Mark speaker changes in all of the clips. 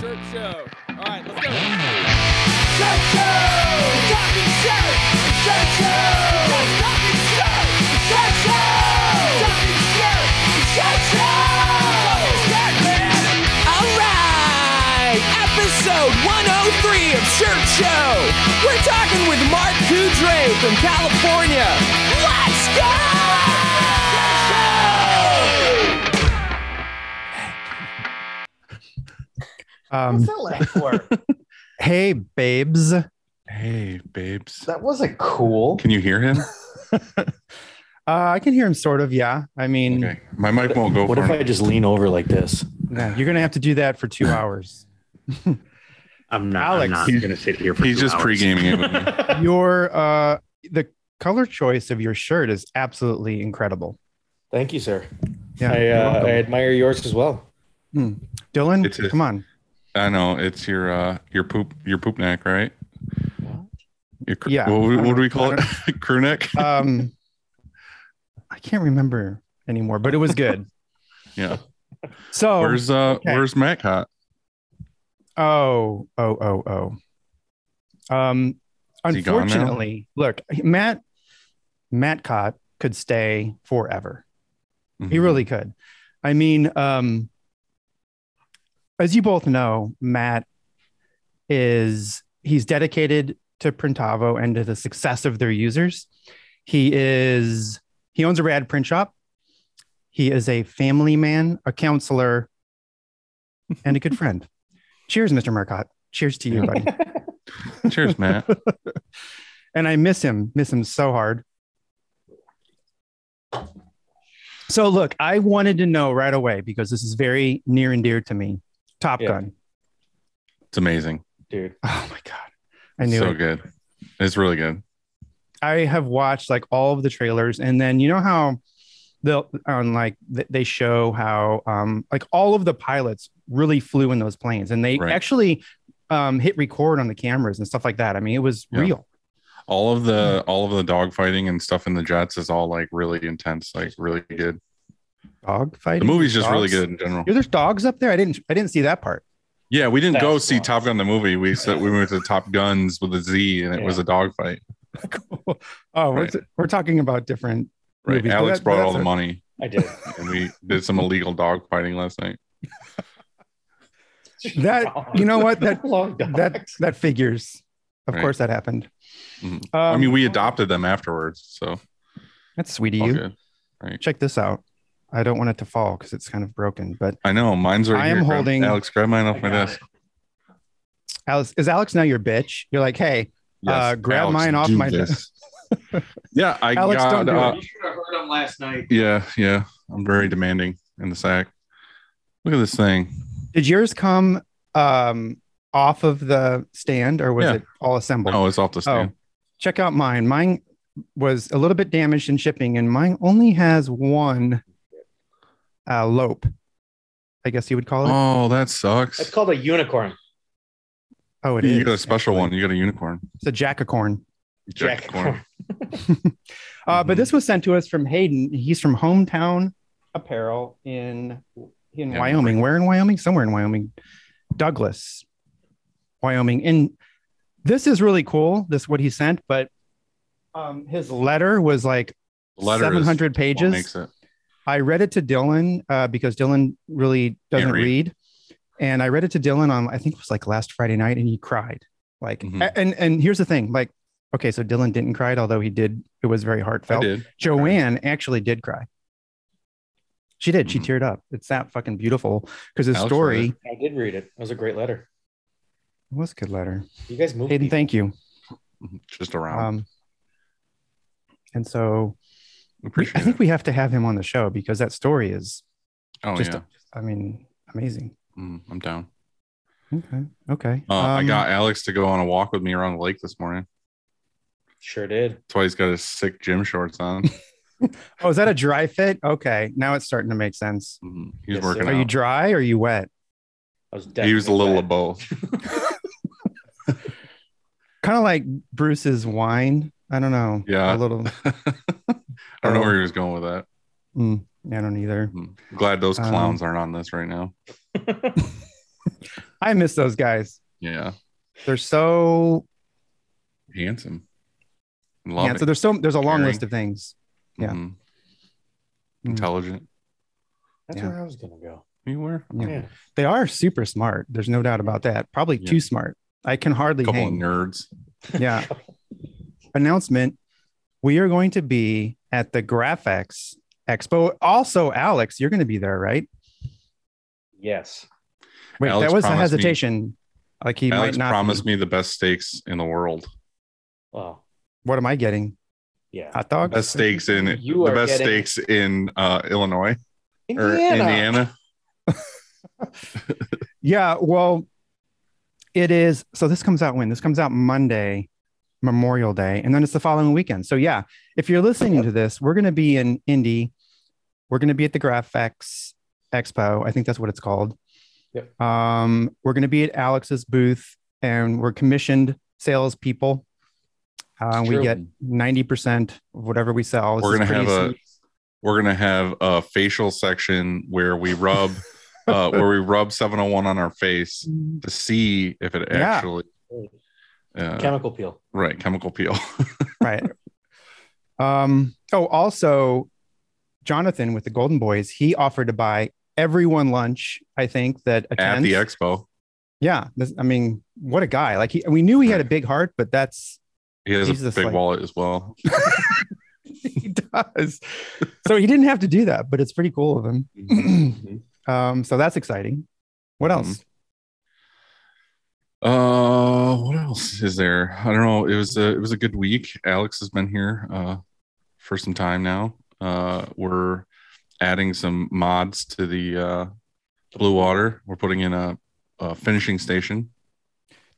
Speaker 1: Shirt Show. All right, let's go.
Speaker 2: Shirt Show! Talking shirt! Shirt Show! Talking shirt! Shirt Show! Talking shirt! Shirt Show! Shirt, man! All right! Episode 103 of Shirt Show! We're talking with Mark Coudray from California. Let's go!
Speaker 3: Um,
Speaker 4: What's that laugh for?
Speaker 3: hey, babes.
Speaker 5: Hey, babes.
Speaker 4: that wasn't cool.
Speaker 5: Can you hear him?
Speaker 3: Uh, I can hear him sort of. Yeah. I mean,
Speaker 5: Okay. My mic won't go
Speaker 6: What
Speaker 5: for
Speaker 6: if
Speaker 5: him.
Speaker 6: I just lean over like this?
Speaker 3: yeah, you're gonna have to do that for two hours.
Speaker 6: I'm not.
Speaker 3: Alex.
Speaker 6: I'm not
Speaker 5: He's-
Speaker 6: going to sit here for.
Speaker 5: He's
Speaker 6: two
Speaker 5: just
Speaker 6: hours.
Speaker 5: pre-gaming it with me.
Speaker 3: Your uh, the color choice of your shirt is absolutely incredible.
Speaker 6: Thank you, sir.
Speaker 3: Yeah.
Speaker 6: I, uh. I admire yours as well.
Speaker 3: Dylan,
Speaker 5: a-
Speaker 3: come on.
Speaker 5: I know it's your uh your poop your poop neck, right? Your, cr-
Speaker 3: Yeah.
Speaker 5: What, what do we call it? Crew neck.
Speaker 3: Um, I can't remember anymore, but it was good.
Speaker 5: Yeah.
Speaker 3: So
Speaker 5: Where's uh
Speaker 3: okay.
Speaker 5: Where's Matt Cott?
Speaker 3: Oh, oh, oh, oh. Um,
Speaker 5: Is he gone now?
Speaker 3: unfortunately, look, Matt, Marcotte could stay forever. He
Speaker 5: Mhm.
Speaker 3: really could. I mean, um, as you both know, Matt is he's dedicated to Printavo and to the success of their users. He is he owns a rad print shop. He is a family man, a counselor, and a good friend. Cheers, Mr. Marcotte. Cheers to you, buddy.
Speaker 5: Cheers, Matt.
Speaker 3: and I miss him, miss him so hard. So look, I wanted to know right away because this is very near and dear to me. Top
Speaker 6: Yeah.
Speaker 3: Gun.
Speaker 5: It's amazing.
Speaker 6: Dude.
Speaker 3: Oh my god. I knew it.
Speaker 5: so
Speaker 3: it.
Speaker 5: good. It's really good.
Speaker 3: I have watched like all of the trailers and then you know how they'll on like they show how um like all of the pilots really flew in those planes and they
Speaker 5: Right.
Speaker 3: actually um hit record on the cameras and stuff like that. I mean, it was
Speaker 5: Yeah.
Speaker 3: real.
Speaker 5: All of the all of the dogfighting and stuff in the jets is all like really intense, like really good.
Speaker 3: Dog fighting.
Speaker 5: The movie's just really good in general.
Speaker 3: Yeah, There's dogs up there. I didn't I didn't see that part.
Speaker 5: Yeah, we didn't go see
Speaker 6: awesome.
Speaker 5: Top Gun the movie. We said we went to Top Guns with a Z, and it was a dog fight.
Speaker 3: Oh, we're,
Speaker 5: Right.
Speaker 3: we're talking about different
Speaker 5: Right.
Speaker 3: movies,
Speaker 5: Alex
Speaker 3: that-
Speaker 5: brought all the
Speaker 3: a-
Speaker 5: money,
Speaker 6: I did.
Speaker 5: and we did some illegal dog fighting last night.
Speaker 3: That you know what that
Speaker 6: Long
Speaker 3: that that figures. Of
Speaker 5: Right.
Speaker 3: course, that happened.
Speaker 5: Mhm.
Speaker 3: Um,
Speaker 5: I mean, we adopted them afterwards, so
Speaker 3: that's sweet of you.
Speaker 5: good.
Speaker 3: Check this out. I don't want it to fall because it's kind of broken. But
Speaker 5: I know mine's right
Speaker 3: I
Speaker 5: here.
Speaker 3: am
Speaker 5: Grab-
Speaker 3: holding-
Speaker 5: Alex. Grab mine off my
Speaker 6: got
Speaker 5: desk.
Speaker 3: Alex, is Alex now your bitch? You're like, hey, Uh, grab mine off my
Speaker 5: desk. yeah, I
Speaker 3: Alex,
Speaker 5: got.
Speaker 3: don't do
Speaker 5: uh,
Speaker 3: it.
Speaker 6: should have heard him last night.
Speaker 5: yeah, yeah. I'm very demanding in the sack. Look at this thing.
Speaker 3: did yours come um, off of the stand or was
Speaker 5: Yeah.
Speaker 3: it all assembled?
Speaker 5: Oh, it's off the stand.
Speaker 3: check out mine. Mine was a little bit damaged in shipping, and mine only has one uh, lope. I guess you would call it.
Speaker 5: Oh, that sucks.
Speaker 6: It's called a unicorn.
Speaker 3: Oh, it is.
Speaker 5: you got a special
Speaker 3: actually.
Speaker 5: one. You got a unicorn.
Speaker 3: It's a jackacorn.
Speaker 5: Jack corn.
Speaker 3: Uh, But
Speaker 5: Mhm.
Speaker 3: this was sent to us from Hayden. He's from Hometown Apparel in in
Speaker 5: Yeah,
Speaker 3: Wyoming. Where in Wyoming? Somewhere in Wyoming. Douglas, Wyoming. And this is really cool. This what he sent, but um, his letter was like
Speaker 5: Letter
Speaker 3: 700 pages.
Speaker 5: Makes it.
Speaker 3: I read it to Dylan uh, because Dylan really doesn't
Speaker 5: read.
Speaker 3: read. and I read it to Dylan on I think it was like last Friday night, and he cried. Like,
Speaker 5: Mhm.
Speaker 3: and and here's the thing, like, okay, so Dylan didn't cry, although he did. It was very heartfelt.
Speaker 5: did.
Speaker 3: Joanne actually did cry. She did. She
Speaker 5: Mhm.
Speaker 3: teared up. It's that fucking beautiful because his
Speaker 5: Alex
Speaker 3: story
Speaker 6: I did read it. It was a great letter.
Speaker 3: It was a good letter.
Speaker 6: You guys moved.
Speaker 3: Hayden,
Speaker 6: people.
Speaker 3: thank you.
Speaker 5: Just around.
Speaker 3: Um, and so we,
Speaker 5: Appreciate
Speaker 3: I think
Speaker 5: it.
Speaker 3: we have to have him on the show because that story is,
Speaker 5: Oh
Speaker 3: just-
Speaker 5: yeah.
Speaker 3: I mean, amazing.
Speaker 5: Mm, I'm down.
Speaker 3: Okay. Okay.
Speaker 5: Uh, I
Speaker 3: Um,
Speaker 5: got Alex to go on a walk with me around the lake this morning.
Speaker 6: Sure did.
Speaker 5: That's why he's got his sick gym shorts on.
Speaker 3: Oh, is that a dry fit? Okay. Now it's starting to make sense.
Speaker 5: Mhm. He's
Speaker 6: Yes,
Speaker 5: working
Speaker 6: sir.
Speaker 3: Are you dry or are you wet?
Speaker 6: I was
Speaker 5: he was a little
Speaker 6: definitely
Speaker 5: of both.
Speaker 3: Kind of like Bruce's wine. I don't know.
Speaker 5: Yeah.
Speaker 3: A little.
Speaker 5: I don't know where he was going with that.
Speaker 3: Mm, I don't either.
Speaker 5: Mhm. Glad those
Speaker 3: Um,
Speaker 5: clowns aren't on this right now.
Speaker 3: I miss those guys.
Speaker 5: Yeah,
Speaker 3: They're so
Speaker 5: handsome. Love
Speaker 3: yeah.
Speaker 5: it.
Speaker 3: So there's so there's a long
Speaker 5: Caring.
Speaker 3: list of things. yeah.
Speaker 5: Mhm.
Speaker 3: Mm.
Speaker 5: Intelligent.
Speaker 6: That's
Speaker 3: Yeah.
Speaker 6: where I was gonna go.
Speaker 5: You were
Speaker 3: Yeah.
Speaker 6: Yeah.
Speaker 3: They are super smart. There's no doubt about that. Probably
Speaker 5: Yeah.
Speaker 3: too smart. I can
Speaker 5: a
Speaker 3: hardly
Speaker 5: couple
Speaker 3: hang.
Speaker 5: of nerds.
Speaker 3: Yeah. Announcement: We are going to be at the Graphics Expo. Also, Alex, you're going to be there, right?
Speaker 6: Yes.
Speaker 3: Wait,
Speaker 5: Alex
Speaker 3: that was a
Speaker 5: promised me-
Speaker 3: hesitation. Like he
Speaker 5: Alex
Speaker 3: might not.
Speaker 5: promised
Speaker 3: be.
Speaker 5: me the best steaks in the world.
Speaker 6: Well,
Speaker 3: What am I getting?
Speaker 6: yeah.
Speaker 3: Hot dogs.
Speaker 5: Best steaks in
Speaker 6: You
Speaker 5: the best
Speaker 6: getting-
Speaker 5: steaks in uh, Illinois or
Speaker 6: Indiana.
Speaker 5: Indiana.
Speaker 3: Yeah, well, it is. So this comes out when? This comes out Monday, Memorial Day, and then it's the following weekend. So yeah, if you're listening to this, we're going to be in Indy. We're going to be at the Graphics Expo. I think that's what it's called.
Speaker 6: Yep.
Speaker 3: Um, we're going to be at Alex's booth, and we're commissioned salespeople. Uh, we get ninety percent of whatever we sell. This
Speaker 5: We're gonna have
Speaker 3: pretty
Speaker 5: a we're gonna have a facial section where we rub uh, where we rub 701 on our face to see if it
Speaker 3: Yeah.
Speaker 5: actually uh,
Speaker 6: Chemical peel.
Speaker 5: right chemical peel.
Speaker 3: right. Um, oh, also, Jonathan with the Golden Boys, he offered to buy everyone lunch. I think that
Speaker 5: at the expo.
Speaker 3: yeah, this, I mean, what a guy! Like he, we knew he had a big heart, but that's
Speaker 5: He has a big
Speaker 3: like-
Speaker 5: wallet as well.
Speaker 3: he does. so he didn't have to do that, but it's pretty cool of him.
Speaker 5: Mm-hmm.
Speaker 3: um, so that's exciting. What
Speaker 5: Mhm.
Speaker 3: else?
Speaker 5: Uh, what else is there? I don't know. It was a it was a good week. Alex has been here uh for some time now. Uh, we're adding some mods to the uh blue water. We're putting in a, a finishing station.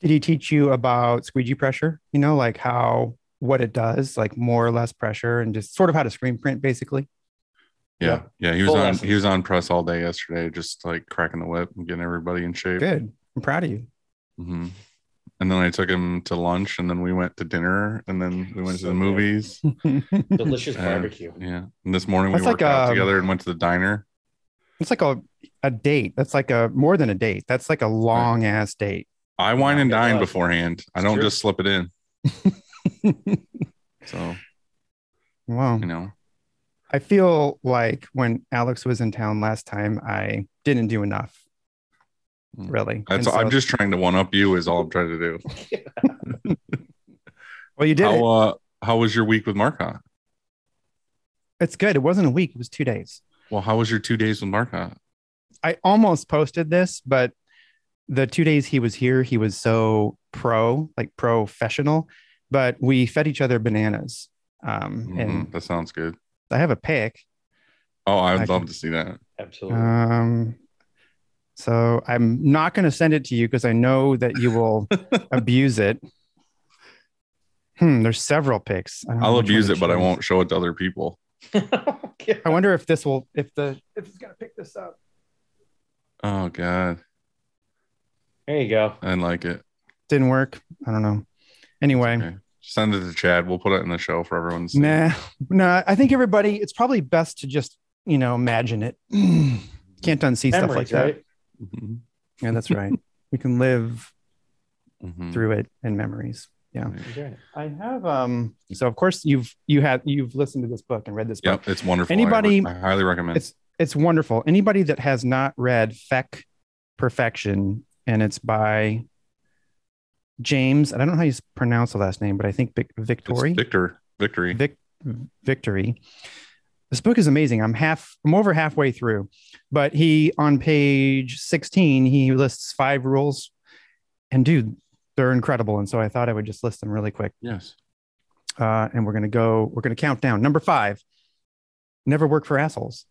Speaker 3: Did he teach you about squeegee pressure? You know, like how what it does, like more or less pressure, and just sort of how to screen print, basically.
Speaker 5: Yeah,
Speaker 6: Yep.
Speaker 5: yeah. He was
Speaker 6: Full
Speaker 5: on
Speaker 6: lessons.
Speaker 5: he was on press all day yesterday, just like cracking the whip and getting everybody in shape.
Speaker 3: Good. I'm proud of you.
Speaker 5: Hmm And then I took him to lunch, and then we went to dinner, and then we went to the
Speaker 6: good.
Speaker 5: movies.
Speaker 6: Delicious barbecue.
Speaker 5: Yeah. And this morning
Speaker 3: That's
Speaker 5: we worked
Speaker 3: like,
Speaker 5: out
Speaker 3: um,
Speaker 5: together and went to the diner.
Speaker 3: It's like a a date. That's like a more than a date. That's like a long ass date.
Speaker 5: I wine and
Speaker 6: Yeah, it
Speaker 5: dine
Speaker 6: was.
Speaker 5: beforehand. I don't
Speaker 6: true.
Speaker 5: just slip it in. So
Speaker 3: wow.
Speaker 5: you know,
Speaker 3: I feel like when Alex was in town last time, I didn't do enough.
Speaker 5: Mm.
Speaker 3: Really.
Speaker 5: that's
Speaker 3: so-
Speaker 5: I'm just trying to one up you. Is all I'm trying to do.
Speaker 3: well, you did it.
Speaker 5: How uh, how was your week with Marcotte?
Speaker 3: It's good. It wasn't a week. It was two days.
Speaker 5: Well, how was your two days with Marcotte?
Speaker 3: I almost posted this, but the two days he was here, he was so pro, like professional. But we fed each other bananas. Um,
Speaker 5: Mhm,
Speaker 3: and
Speaker 5: that sounds good.
Speaker 3: I have a pic.
Speaker 5: Oh, I'd
Speaker 3: I
Speaker 5: love
Speaker 3: can-
Speaker 5: to see that.
Speaker 6: Absolutely.
Speaker 3: Um, so I'm not going to send it to you because I know that you will abuse it. Hmm, there's several picks. I don't
Speaker 5: I'll abuse it, but I won't show it to other people.
Speaker 3: I wonder if this will, if the, if it's going to pick this up.
Speaker 5: Oh God,
Speaker 6: there you go.
Speaker 5: I didn't like it.
Speaker 3: Didn't work. I don't know. Anyway,
Speaker 5: Okay. Send it to Chad. We'll put it in the show for everyone's. to see.
Speaker 3: nah, nah. I think everybody, it's probably best to just, you know, imagine it. Can't unsee stuff like
Speaker 6: Memories,
Speaker 3: that.
Speaker 6: right?
Speaker 5: Mhm,
Speaker 3: Yeah, that's right. we can live
Speaker 5: mhm.
Speaker 3: through it in memories. Yeah.
Speaker 6: That's right.
Speaker 3: I have um so of course you've you had you've listened to this book and read this book.
Speaker 5: Yep, it's wonderful.
Speaker 3: Anybody-
Speaker 5: I, I highly recommend.
Speaker 3: It's it's wonderful. Anybody that has not read Feck Perfection and it's by James, I don't know how you s- pronounce the last name, but I think Vic,
Speaker 5: It's
Speaker 3: Victory.
Speaker 5: Victor. Victory.
Speaker 3: Vic, Victory. This book is amazing. I'm half I'm over halfway through. But he on page 16, he lists five rules and dude, they're incredible and so I thought I would just list them really quick.
Speaker 5: yes.
Speaker 3: uh, and we're gonna go. We're gonna count down. Number five. Never work for assholes.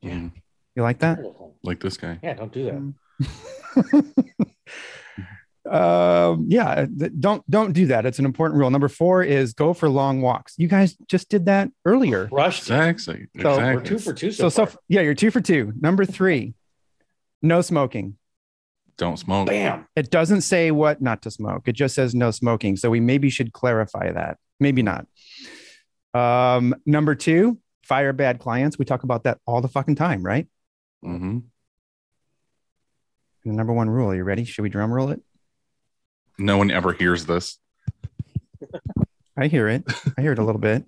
Speaker 6: Yeah.
Speaker 3: You like that?
Speaker 5: Like this guy.
Speaker 6: Yeah, don't do that.
Speaker 3: um, yeah. Don't don't do that. It's an important rule. Number four is go for long walks. You guys just did that earlier.
Speaker 6: Rushed. it.
Speaker 5: Exactly.
Speaker 3: So,
Speaker 5: exactly.
Speaker 6: We're two for two
Speaker 3: So
Speaker 6: so,
Speaker 3: so yeah, you're two for two. Number three. No smoking.
Speaker 5: Don't smoke.
Speaker 6: Bam.
Speaker 3: It doesn't say what not to smoke. It just says no smoking. So we maybe should clarify that. Maybe not. Um, number two, fire bad clients. We talk about that all the fucking time, right?
Speaker 5: Mm-hmm.
Speaker 3: The number one rule. Are you ready? Should we drum roll it?
Speaker 5: No one ever hears this.
Speaker 3: I hear it. I hear it a little bit.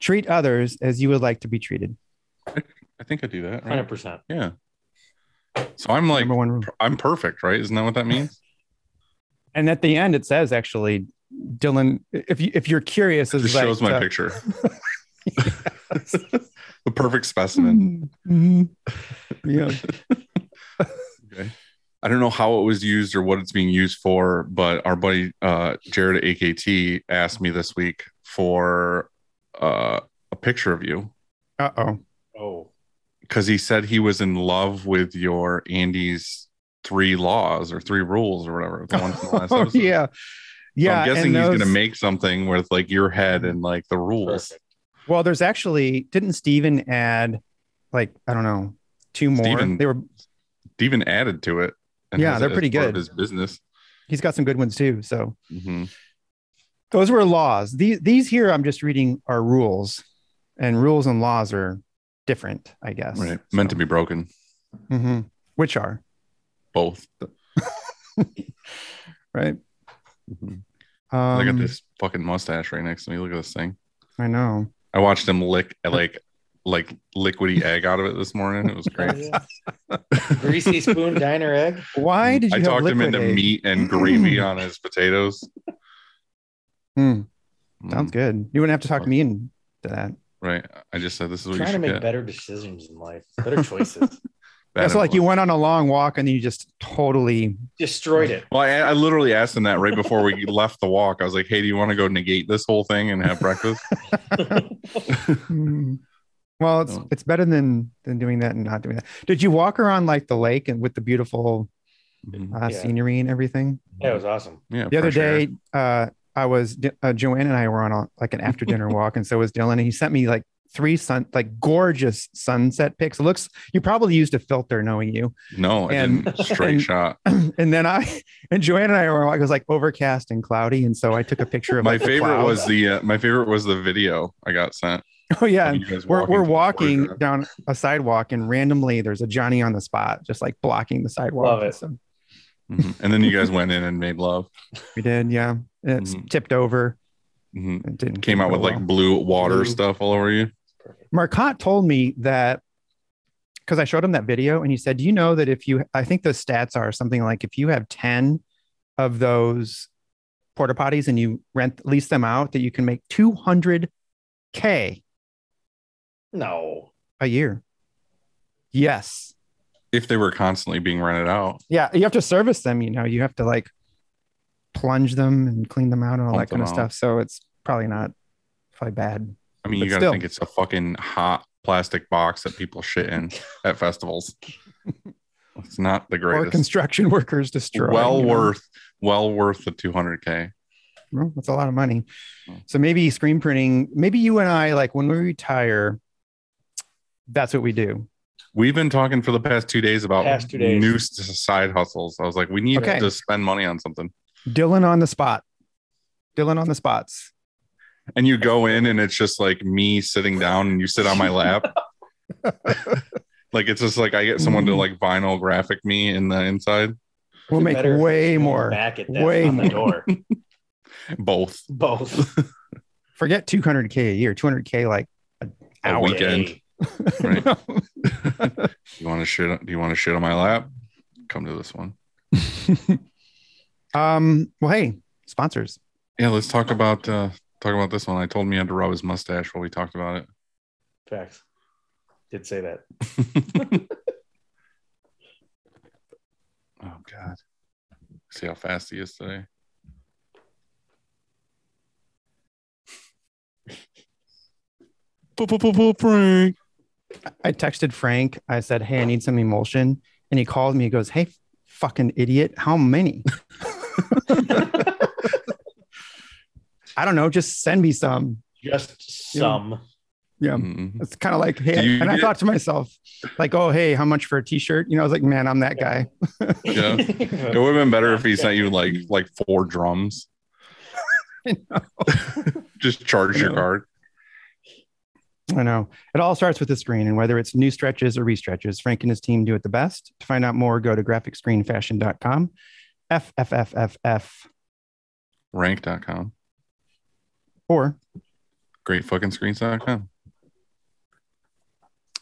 Speaker 3: Treat others as you would like to be treated.
Speaker 5: I think I do that. Right?
Speaker 6: Hundred percent.
Speaker 5: Yeah. So I'm like,
Speaker 3: number one rule.
Speaker 5: I'm perfect, right? Isn't that what that means?
Speaker 3: And at the end, it says actually, Dylan, if you if you're curious,
Speaker 5: It
Speaker 3: it's
Speaker 5: just
Speaker 3: like,
Speaker 5: shows my
Speaker 3: uh,
Speaker 5: picture. the perfect specimen.
Speaker 3: Mhm. Yeah.
Speaker 5: Okay. I don't know how it was used or what it's being used for, but our buddy uh, Jared AKT asked me this week for uh, a picture of you
Speaker 3: Uh oh.
Speaker 6: Oh,
Speaker 5: because he said he was in love with your Andy's three laws or three rules or whatever. The one from the last
Speaker 3: Oh,
Speaker 5: episode.
Speaker 3: yeah.
Speaker 5: So
Speaker 3: Yeah.
Speaker 5: I'm guessing
Speaker 3: and
Speaker 5: he's gonna make something with like your head and like the rules.
Speaker 6: perfect.
Speaker 3: Well, there's actually didn't Steven add like I don't know two more.
Speaker 5: Steven-
Speaker 3: They were
Speaker 5: Steven added to it.
Speaker 3: Yeah, they're pretty good.
Speaker 5: His business.
Speaker 3: he's got some good ones too. So
Speaker 5: Mhm.
Speaker 3: those were laws. These these here I'm just reading are rules, and rules and laws are different, I guess.
Speaker 5: Right. Meant to be broken.
Speaker 3: hmm Which are
Speaker 5: Both.
Speaker 3: right.
Speaker 5: Mhm.
Speaker 3: Um,
Speaker 5: Look at this fucking mustache right next to me. Look at this thing.
Speaker 3: I know.
Speaker 5: I watched him lick like like liquidy egg out of it this morning. It was
Speaker 6: Oh,
Speaker 5: great.
Speaker 6: yeah. Greasy spoon diner egg.
Speaker 3: Why did you
Speaker 5: I
Speaker 3: have
Speaker 5: talked him into
Speaker 3: egg?
Speaker 5: meat and gravy on his potatoes.
Speaker 3: Hmm, sounds
Speaker 5: Mm,
Speaker 3: good. You wouldn't have to talk me into that.
Speaker 5: Right. I just said this is what you
Speaker 6: Trying to
Speaker 5: should
Speaker 6: make
Speaker 5: get.
Speaker 6: better decisions in life, better choices.
Speaker 5: Bad
Speaker 3: That's like you went on a long walk and then you just totally.
Speaker 6: Destroyed it.
Speaker 5: Well, I, I literally asked him that right before we left the walk. I was like, "Hey, do you want to go negate this whole thing and have breakfast?"
Speaker 3: Well, it's
Speaker 5: Oh.
Speaker 3: it's better than than doing that and not doing that. Did you walk around like the lake and with the beautiful
Speaker 5: Mhm.
Speaker 3: uh,
Speaker 6: Yeah.
Speaker 3: scenery and everything?
Speaker 6: Yeah, it was awesome.
Speaker 5: Yeah.
Speaker 3: The other
Speaker 5: fresh air.
Speaker 3: day, uh, I was uh, Joanne and I were on a, like an after dinner walk, and so was Dylan, and he sent me like three sun like gorgeous sunset pics. It looks you probably used a filter, knowing you.
Speaker 5: No,
Speaker 3: and-
Speaker 5: Straight
Speaker 3: and-
Speaker 5: shot.
Speaker 3: and then I and Joanne and I were like, it was like overcast and cloudy, and so I took a picture of
Speaker 5: My
Speaker 3: like, the
Speaker 5: favorite was the uh, my favorite was the video I got sent.
Speaker 3: Oh yeah.
Speaker 5: of
Speaker 3: and
Speaker 5: you guys
Speaker 3: We're, we're walking
Speaker 5: border.
Speaker 3: down a sidewalk and randomly there's a Johnny on the spot, just like blocking the sidewalk.
Speaker 6: Love it.
Speaker 3: So
Speaker 5: Mhm. And then you guys went in and made love.
Speaker 3: we did, yeah. And It's
Speaker 5: Mhm.
Speaker 3: tipped over.
Speaker 5: Mhm.
Speaker 3: It didn't
Speaker 5: Came out
Speaker 3: go
Speaker 5: with like blue water
Speaker 6: Blue.
Speaker 5: stuff all over you.
Speaker 6: Perfect.
Speaker 3: Marcotte told me that because I showed him that video and he said, Do you know that if you, I think the stats are something like if you have 10 of those porta potties and you rent, lease them out, that you can make 200K
Speaker 6: No.
Speaker 3: a year. Yes.
Speaker 5: If they were constantly being rented out.
Speaker 3: Yeah. You have to service them, you know, you have to like plunge them and clean them out and all
Speaker 5: Pump
Speaker 3: that kind of
Speaker 5: out.
Speaker 3: stuff. So it's probably not probably bad.
Speaker 5: I mean,
Speaker 3: But
Speaker 5: you gotta
Speaker 3: still.
Speaker 5: think it's a fucking hot plastic box that people shit in at festivals. It's not the
Speaker 3: Or
Speaker 5: greatest.
Speaker 3: construction workers destroy.
Speaker 5: well
Speaker 3: you know?
Speaker 5: worth, well worth the 200k.
Speaker 3: Well, that's a lot of money.
Speaker 5: Oh.
Speaker 3: So maybe screen printing, maybe you and I, like when we retire, that's what we do.
Speaker 5: We've been talking for the past two days about
Speaker 6: Past two days.
Speaker 5: new side hustles. I was like, we need
Speaker 3: Okay.
Speaker 5: to spend money on something.
Speaker 3: Dylan on the spot. Dylan on the spots.
Speaker 5: And you go in and it's just like me sitting down and you sit on my lap. like it's just like I get someone to like vinyl graphic me in the inside.
Speaker 3: We'll make way more.
Speaker 6: Back at that
Speaker 3: Way
Speaker 6: on the door.
Speaker 5: Both
Speaker 6: Both.
Speaker 3: Forget 200K a year, 200K like an
Speaker 5: A
Speaker 3: hour.
Speaker 5: weekend.
Speaker 6: Day.
Speaker 5: Right. You want to shit? Do you want to shit on my lap? Come to this one.
Speaker 3: um, well, hey, sponsors.
Speaker 5: Yeah, let's talk about uh talk about this one. I told him he had to rub his mustache while we talked about it.
Speaker 6: Facts. Did say that.
Speaker 5: oh God. See how fast he is today. Frank.
Speaker 3: I texted Frank. I said, Hey, I need some emulsion. And he called me. He goes, Hey, fucking idiot. How many? I don't know. Just send me some.
Speaker 6: Just some.
Speaker 3: Yeah.
Speaker 5: Mhm.
Speaker 3: It's kind of like, hey,
Speaker 5: you
Speaker 3: and I thought to myself, like, oh, hey, how much for a t-shirt? You know, I was like, man, I'm that guy.
Speaker 5: Yeah. It would have been better if he sent you like like four drums.
Speaker 3: I know.
Speaker 5: Just charge
Speaker 3: I
Speaker 5: your card.
Speaker 3: I know. It all starts with the screen, and whether it's new stretches or restretches, Frank and his team do it the best. To find out more, go to graphicscreenfashion.com. FFFFF
Speaker 5: Rank.com.
Speaker 3: or
Speaker 5: Great fucking screens.com.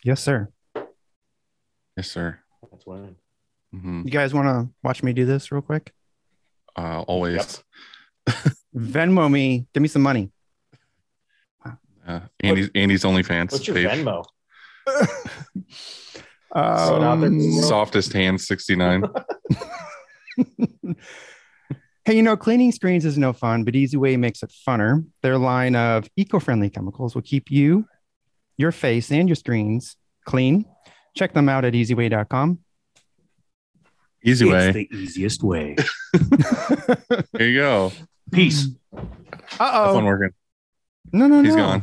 Speaker 3: yes, sir.
Speaker 5: Yes, sir.
Speaker 6: That's winning.
Speaker 5: hmm
Speaker 3: You guys want to watch me do this real quick?
Speaker 5: Uh, always.
Speaker 3: Venmo me. Give me some money.
Speaker 5: Uh, Andy's Andy's OnlyFans
Speaker 6: What's your
Speaker 5: page.
Speaker 6: Venmo?
Speaker 3: Um,
Speaker 5: Softest hands 69.
Speaker 3: Hey, you know, cleaning screens is no fun, but Easiway makes it funner. Their line of eco friendly chemicals will keep you, your face, and your screens clean. Check them out at easiway.com.
Speaker 5: Easy way.
Speaker 7: It's the easiest way.
Speaker 5: Here you go.
Speaker 7: Peace.
Speaker 3: Uh oh.
Speaker 5: Fun working.
Speaker 3: No, no, no.
Speaker 5: He's gone.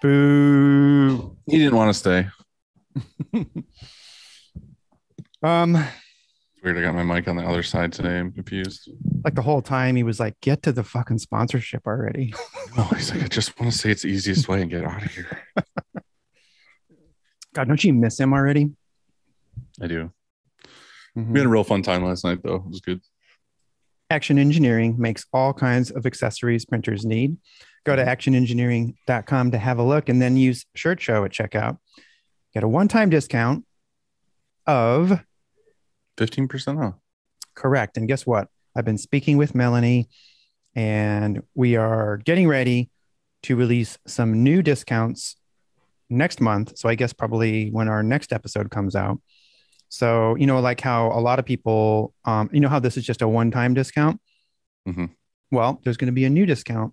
Speaker 3: Boo.
Speaker 5: He didn't want to stay.
Speaker 3: Um,
Speaker 5: It's weird. I got my mic on the other side today. I'm confused.
Speaker 3: like the whole time he was like, get to the fucking sponsorship already.
Speaker 5: Oh, he's like, I just want to say it's the easiest way and get out of here.
Speaker 3: God, don't you miss him already?
Speaker 5: I do.
Speaker 3: Mhm.
Speaker 5: We had a real fun time last night, though. It was good.
Speaker 3: Action Engineering makes all kinds of accessories printers need. Go to actionengineering.com to have a look and then use Shirt Show at checkout. Get a one time discount of
Speaker 5: 15% off.
Speaker 3: correct. And guess what? I've been speaking with Melanie and we are getting ready to release some new discounts next month. So I guess probably when our next episode comes out. So, you know, like how a lot of people, um, you know, how this is just a one time discount.
Speaker 5: Mhm.
Speaker 3: Well, there's going to be a new discount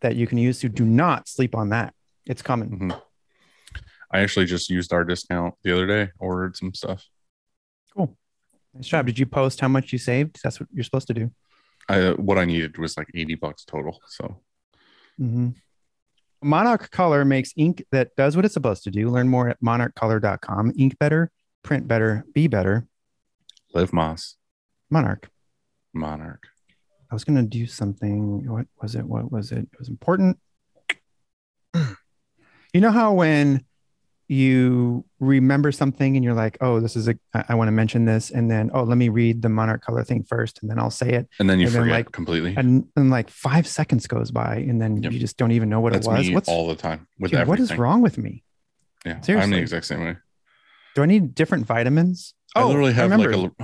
Speaker 3: that you can use. So do not sleep on that. It's coming.
Speaker 5: Mhm. I actually just used our discount the other day, ordered some stuff.
Speaker 3: Cool. Nice job. Did you post how much you saved? That's what you're supposed to do.
Speaker 5: I, what I needed was like 80 bucks total. So
Speaker 3: Mhm. Monarch Color makes ink that does what it's supposed to do. Learn more at monarchcolor.com. Ink better, print better, be better.
Speaker 5: Live Moss,
Speaker 3: Monarch.
Speaker 5: Monarch.
Speaker 3: I was going to do something. What was it? What was it? It was important. You know how when you remember something and you're like, oh, this is a, I, I want to mention this. And then, oh, let me read the Monarch Color thing first. And then I'll say it.
Speaker 5: And then you
Speaker 3: And then,
Speaker 5: forget
Speaker 3: like,
Speaker 5: completely.
Speaker 3: And then like five seconds goes by and then
Speaker 5: Yep.
Speaker 3: you just don't even know what
Speaker 5: That's
Speaker 3: it was. What's,
Speaker 5: all the time with
Speaker 3: dude,
Speaker 5: everything.
Speaker 3: what is wrong with me?
Speaker 5: Yeah,
Speaker 3: Seriously.
Speaker 5: I'm the exact same way.
Speaker 3: Do I need different vitamins?
Speaker 5: I literally oh, have like
Speaker 3: remember.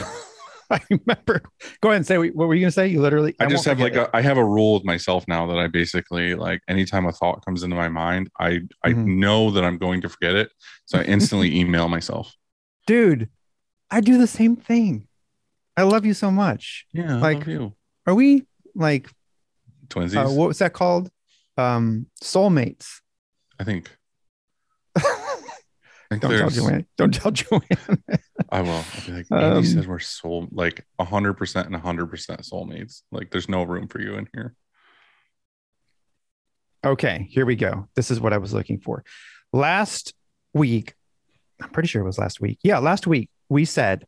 Speaker 5: a.
Speaker 3: I remember. Go ahead and say what were you going to say? You literally.
Speaker 5: I just have like a. I have a rule with myself now that I basically like anytime a thought comes into my mind, I I
Speaker 3: Mhm.
Speaker 5: know that I'm going to forget it, so I instantly email myself.
Speaker 3: dude. I do the same thing. I love you so much.
Speaker 5: Yeah,
Speaker 3: Like-
Speaker 5: I you.
Speaker 3: Are we like
Speaker 5: Twinsies.
Speaker 3: uh, what was that called? Um, soulmates.
Speaker 5: I think. I think
Speaker 3: Don't tell Joanne. Don't tell Joanne.
Speaker 5: I will. I'll be like,
Speaker 3: Um,
Speaker 5: Andy said we're soul like hundred percent and hundred percent soulmates. Like, there's no room for you in here.
Speaker 3: Okay, here we go. This is what I was looking for. Last week, I'm pretty sure it was last week. Yeah, last week we said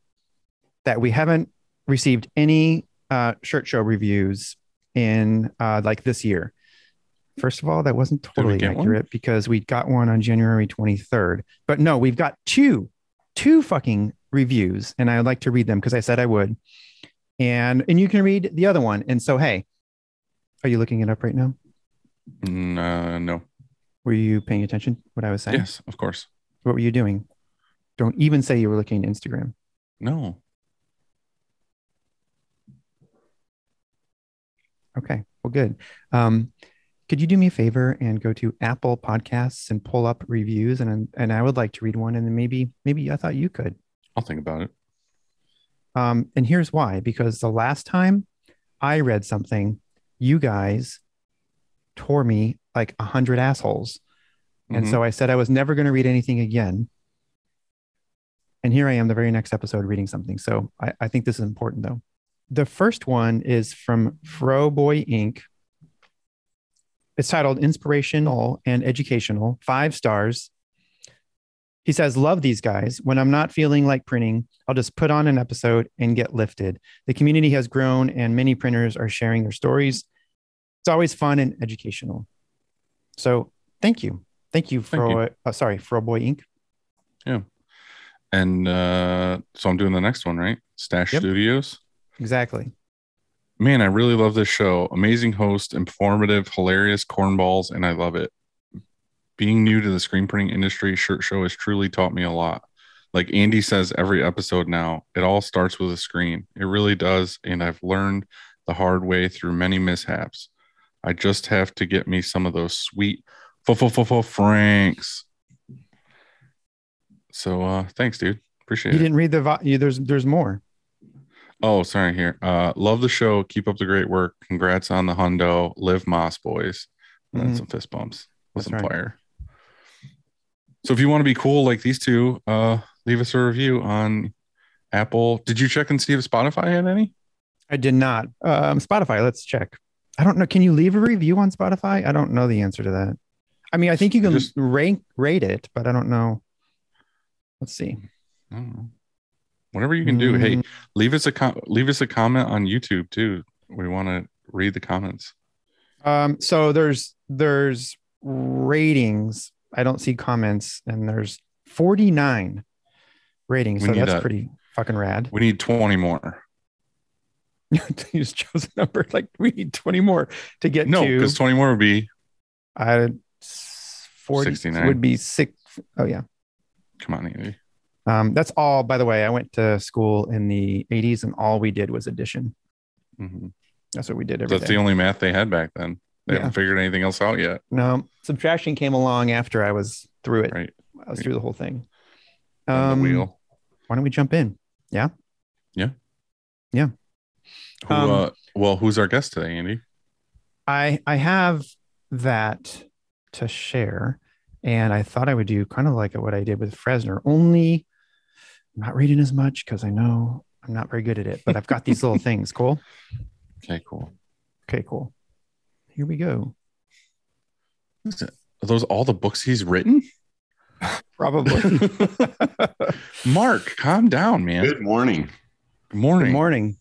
Speaker 3: that we haven't received any uh, shirt show reviews in uh, like this year. First of all, that wasn't totally
Speaker 5: get one?
Speaker 3: accurate because we got one on January 23rd. But no, we've got two, two fucking reviews, and I would like to read them because I said I would. And and you can read the other one. And so, hey, are you looking it up right now?
Speaker 5: Mm, uh, no.
Speaker 3: Were you paying attention what I was saying?
Speaker 5: Yes, of course.
Speaker 3: What were you doing? Don't even say you were looking at Instagram.
Speaker 5: No.
Speaker 3: Okay. Well, good. Um, could you do me a favor and go to Apple Podcasts and pull up reviews and and I would like to read one and then maybe maybe I thought you could.
Speaker 5: I'll think about it.
Speaker 3: Um, and here's why because the last time I read something, you guys tore me like a hundred assholes. And
Speaker 5: Mhm.
Speaker 3: so I said I was never going to read anything again. And here I am, the very next episode, reading something. So I, I think this is important, though. The first one is from Fro Boy Inc. It's titled Inspirational and Educational, five stars. He says, Love these guys. When I'm not feeling like printing, I'll just put on an episode and get lifted. The community has grown, and many printers are sharing their stories. It's always fun and educational. So Thank you. Thank you
Speaker 5: Thank
Speaker 3: for uh, sorry, for Boy Inc. Yeah.
Speaker 5: And uh, so I'm doing the next one, right? Stash
Speaker 3: Yep.
Speaker 5: Studios.
Speaker 3: Exactly.
Speaker 5: Man, I really love this show. Amazing host, informative, hilarious cornballs, and I love it. Being new to the screen printing industry, Shirt Show has truly taught me a lot. Like Andy says every episode now, it all starts with a screen. It really does. And I've learned the hard way through many mishaps. I just have to get me some of those sweet Franks. So uh thanks, dude. Appreciate
Speaker 3: You
Speaker 5: it.
Speaker 3: You didn't read the vo- you, there's there's more.
Speaker 5: Oh, sorry. Here, uh, love the show. Keep up the great work. Congrats on the hundo. Live Moss boys. And then
Speaker 3: Mhm.
Speaker 5: some fist bumps with
Speaker 3: That's
Speaker 5: some
Speaker 3: right.
Speaker 5: fire. So if you want to be cool like these two, uh, leave us a review on Apple. Did you check and see if Spotify had any?
Speaker 3: I did not. Um, Spotify. Let's check. I don't know. Can you leave a review on Spotify? I don't know the answer to that. I mean, I think you can
Speaker 5: Just-
Speaker 3: rank rate it, but I don't know. Let's see.
Speaker 5: I don't know. Whatever you can do. Hey,
Speaker 3: Mm,
Speaker 5: leave us a com- leave us a comment on YouTube too. We want to read the comments.
Speaker 3: Um, so there's there's ratings. I don't see comments, and there's 49 ratings.
Speaker 5: We
Speaker 3: so that's
Speaker 5: a-
Speaker 3: pretty fucking rad.
Speaker 5: We need 20 more.
Speaker 3: you just chose a number like we need 20 more to get
Speaker 5: No, because 20 more would be
Speaker 3: uh 40
Speaker 5: 69.
Speaker 3: would be six. Oh yeah.
Speaker 5: come on, Andy.
Speaker 3: Um, that's all. By the way, I went to school in the 80s, and all we did was addition.
Speaker 5: Mhm.
Speaker 3: That's what we did every
Speaker 5: That's
Speaker 3: day.
Speaker 5: the only math they had back then. They
Speaker 3: Yeah.
Speaker 5: haven't figured anything else out yet.
Speaker 3: no, subtraction came along after I was through it.
Speaker 5: Right.
Speaker 3: I was through the whole thing. Um,
Speaker 5: the wheel.
Speaker 3: Why don't we jump in? Yeah. Yeah. Yeah.
Speaker 5: Who,
Speaker 3: um,
Speaker 5: uh, well, who's our guest today, Andy?
Speaker 3: I I have that to share, and I thought I would do kind of like what I did with Fresener. Only I'm not reading as much because I know I'm not very good at it, but I've got these little things. Cool.
Speaker 5: Okay, cool.
Speaker 3: Okay, cool. Here we go.
Speaker 5: Are those all the books he's written? Hmm.
Speaker 3: Probably.
Speaker 5: Mark, calm down, man.
Speaker 7: Good morning.
Speaker 5: Good morning.
Speaker 3: Good morning.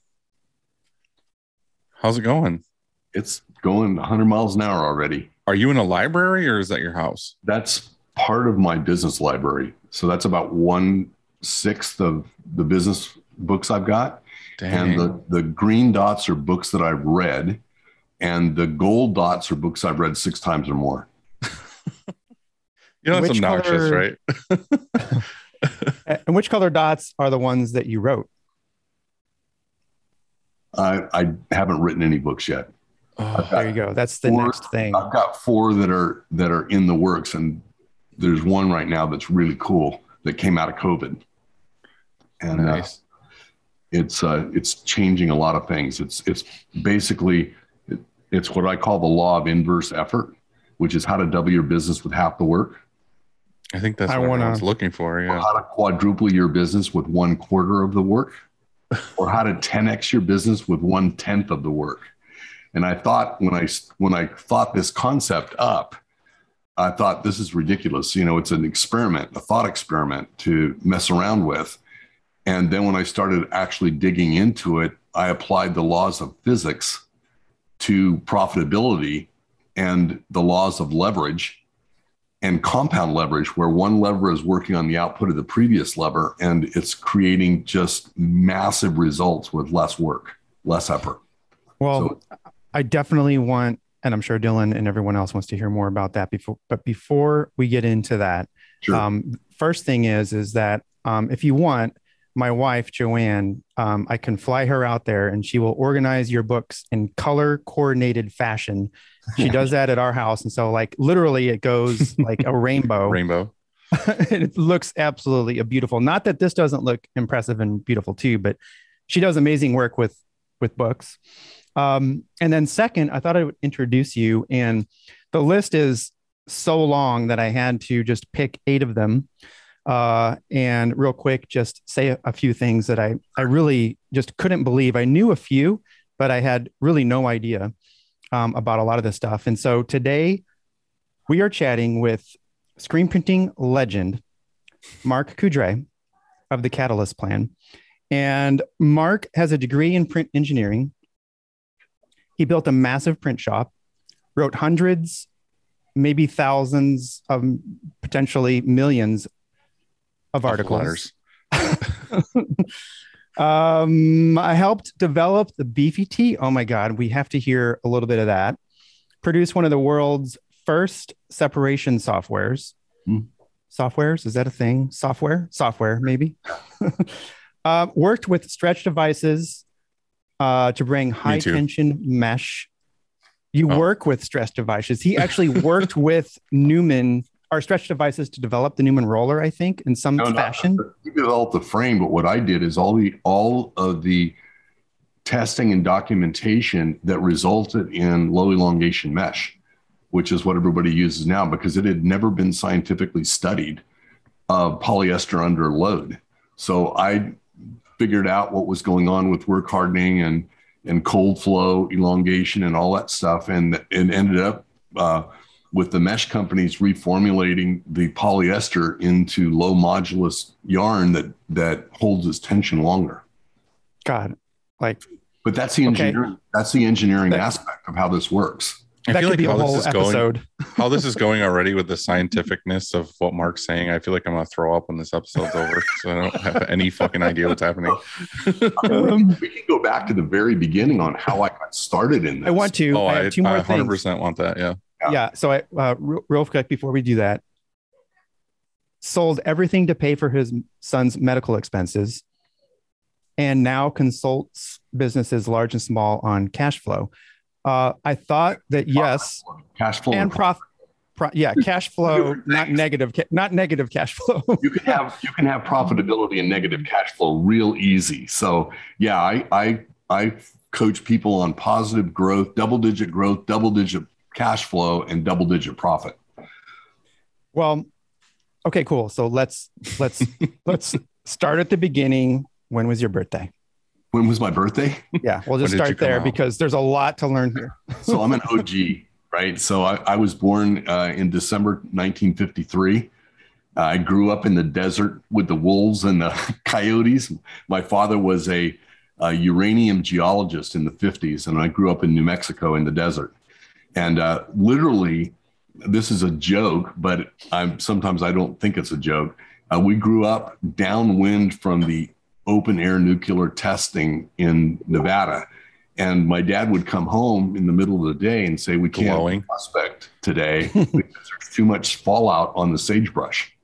Speaker 5: How's it going?
Speaker 7: It's going 100 miles an hour already.
Speaker 5: Are you in a library or is that your house?
Speaker 7: That's part of my business library. So that's about one sixth of the business books I've got.
Speaker 5: Dang.
Speaker 7: And the, the green dots are books that I've read. And the gold dots are books I've read six times or more.
Speaker 5: you know, it's
Speaker 3: which
Speaker 5: obnoxious,
Speaker 3: color-
Speaker 5: right?
Speaker 3: And which color dots are the ones that you wrote?
Speaker 7: I, I haven't written any books yet.
Speaker 5: Oh,
Speaker 3: There you go. That's the
Speaker 7: Four-
Speaker 3: next thing.
Speaker 7: I've got four that are that are in the works, and there's one right now that's really cool that came out of COVID. And uh,
Speaker 5: nice.
Speaker 7: it's uh, it's changing a lot of things. It's it's basically it, it's what I call the law of inverse effort, which is how to double your business with half the work,
Speaker 5: I think that's
Speaker 3: I
Speaker 5: what
Speaker 3: wanna-
Speaker 5: everyone's looking for.
Speaker 7: or
Speaker 5: Yeah.
Speaker 7: how to quadruple your business with one quarter of the work, or how to 10x your business with one tenth of the work. And I thought when I when I thought this concept up, I thought this is ridiculous. You know, it's an experiment, a thought experiment to mess around with. And then when I started actually digging into it, I applied the laws of physics to profitability and the laws of leverage and compound leverage, where one lever is working on the output of the previous lever and it's creating just massive results with less work, less effort.
Speaker 3: Well, I definitely want, and I'm sure Dylan and everyone else wants to hear more about that before. But before we get into that,
Speaker 7: Sure.
Speaker 3: um, first thing is is that um, if you want, my wife Joanne, um, I can fly her out there, and she will organize your books in color coordinated fashion. She does that at our house, and so like literally, it goes like a rainbow.
Speaker 5: Rainbow.
Speaker 3: it looks absolutely beautiful. Not that this doesn't look impressive and beautiful too, but she does amazing work with with books. Um, and then second, I thought I would introduce you, and the list is so long that I had to just pick eight of them. Uh, and real quick, just say a, few things that I I really just couldn't believe. I knew a few, but I had really no idea um, about a lot of this stuff. And so today, we are chatting with screen printing legend Mark Coudray of the Catalyst Plan. And Mark has a degree in print engineering. He built a massive print shop, wrote hundreds maybe thousands of potentially millions of articles. um, I helped develop the Beefy-T. Oh my God, we have to hear a little bit of that. Produce one of the world's first separation softwares.
Speaker 7: Hmm.
Speaker 3: Softwares, is that a thing? Software, software, maybe. uh, worked with stretch devices uh, to bring high tension mesh. You
Speaker 5: Oh.
Speaker 3: work with stretch devices. He actually worked with Newman, our stretch devices, to develop the Newman roller, I think, in some
Speaker 7: No, no,
Speaker 3: fashion.
Speaker 7: You developed the frame, but what I did is all the all of the testing and documentation that resulted in low elongation mesh, which is what everybody uses now because it had never been scientifically studied of polyester under load. So I figured out what was going on with work hardening and and cold flow elongation and all that stuff, and and ended up uh, with the mesh companies reformulating the polyester into low modulus yarn that that holds its tension longer.
Speaker 3: God, like
Speaker 7: But that's the
Speaker 3: Okay.
Speaker 7: engineering. That's the engineering
Speaker 3: That-
Speaker 7: aspect of how this works.
Speaker 5: I
Speaker 3: that
Speaker 5: feel
Speaker 3: could
Speaker 5: like
Speaker 3: be a whole
Speaker 5: this is going,
Speaker 3: episode.
Speaker 5: how this is going already with the scientificness of what Mark's saying. I feel like I'm gonna throw up when this episode's over, so I don't have any fucking idea what's happening.
Speaker 3: Um,
Speaker 7: We can go back to the very beginning on how I got started in this.
Speaker 3: I want to.
Speaker 5: Oh,
Speaker 3: I
Speaker 5: I,
Speaker 3: have two more
Speaker 5: I
Speaker 3: things.
Speaker 5: 100% want that. Yeah.
Speaker 7: Yeah.
Speaker 3: Yeah. So I uh, real, real quick before we do that, sold everything to pay for his son's medical expenses, and now consults businesses large and small on cash flow. Uh, I thought that yes,
Speaker 7: cash flow.
Speaker 3: and prof, pro, yeah, cash flow, not negative, not negative cash flow.
Speaker 7: you can have you can have profitability and negative cash flow real easy. So yeah, I I I coach people on positive growth, double digit growth, double digit cash flow, and double digit profit.
Speaker 3: Well, okay, cool. So let's let's let's start at the beginning. When was your birthday?
Speaker 7: When was my birthday?
Speaker 3: Yeah, we'll just start there
Speaker 5: out?
Speaker 3: because there's a lot to learn here.
Speaker 7: So I'm an OG, right? So I, I was born uh, in December 1953. Uh, I grew up in the desert with the wolves and the coyotes. My father was a, a uranium geologist in the 50s, and I grew up in New Mexico in the desert. And uh, literally, this is a joke, but I'm sometimes I don't think it's a joke. Uh, we grew up downwind from the open air nuclear testing in Nevada. And my dad would come home in the middle of the day and say, We can't
Speaker 5: Glowing.
Speaker 7: prospect today because there's too much fallout on the sagebrush.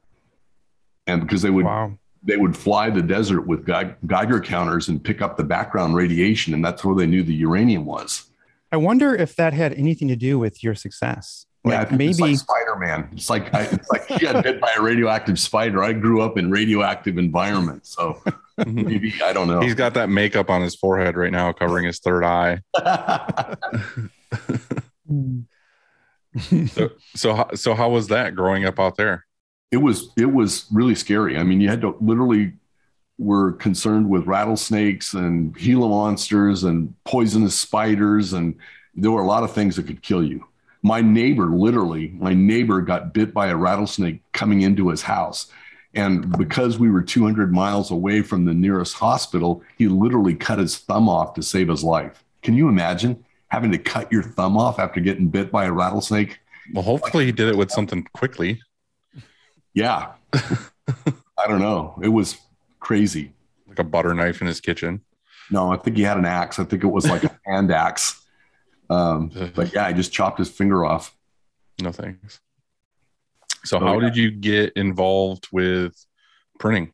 Speaker 7: And because they would
Speaker 3: Wow.
Speaker 7: they would fly the desert with Geiger counters and pick up the background radiation, and that's where they knew the uranium was.
Speaker 3: I wonder if that had anything to do with your success.
Speaker 7: Yeah,
Speaker 3: Like
Speaker 7: think it's
Speaker 3: maybe
Speaker 7: like Spider Man. It's like I, it's like he got bit by a radioactive spider. I grew up in radioactive environments, so mm-hmm. maybe I don't know.
Speaker 5: He's got that makeup on his forehead right now, covering his third eye. So, so, so how was that growing up out there?
Speaker 7: it was it was really scary. I mean, you had to literally were concerned with rattlesnakes and Gila monsters and poisonous spiders, and there were a lot of things that could kill you. My neighbor, literally, my neighbor got bit by a rattlesnake coming into his house. And because we were 200 miles away from the nearest hospital, he literally cut his thumb off to save his life. Can you imagine having to cut your thumb off after getting bit by a rattlesnake?
Speaker 5: Well, hopefully he did it with something quickly.
Speaker 7: Yeah. I don't know. It was crazy.
Speaker 5: like a butter knife in his kitchen.
Speaker 7: No, I think he had an axe. I think it was like a hand axe. Um, but yeah, I just chopped his finger off.
Speaker 5: No thanks. So,
Speaker 7: Oh,
Speaker 5: how
Speaker 7: yeah.
Speaker 5: did you get involved with printing?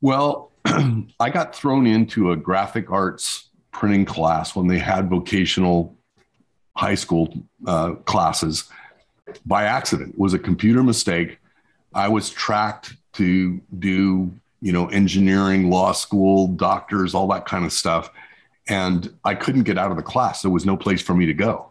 Speaker 7: Well, I got thrown into a graphic arts printing class when they had vocational high school uh, classes by accident. It was a computer mistake. I was tracked to do, you know, engineering, law school, doctors, all that kind of stuff. And I couldn't get out of the class. There was no place for me to go.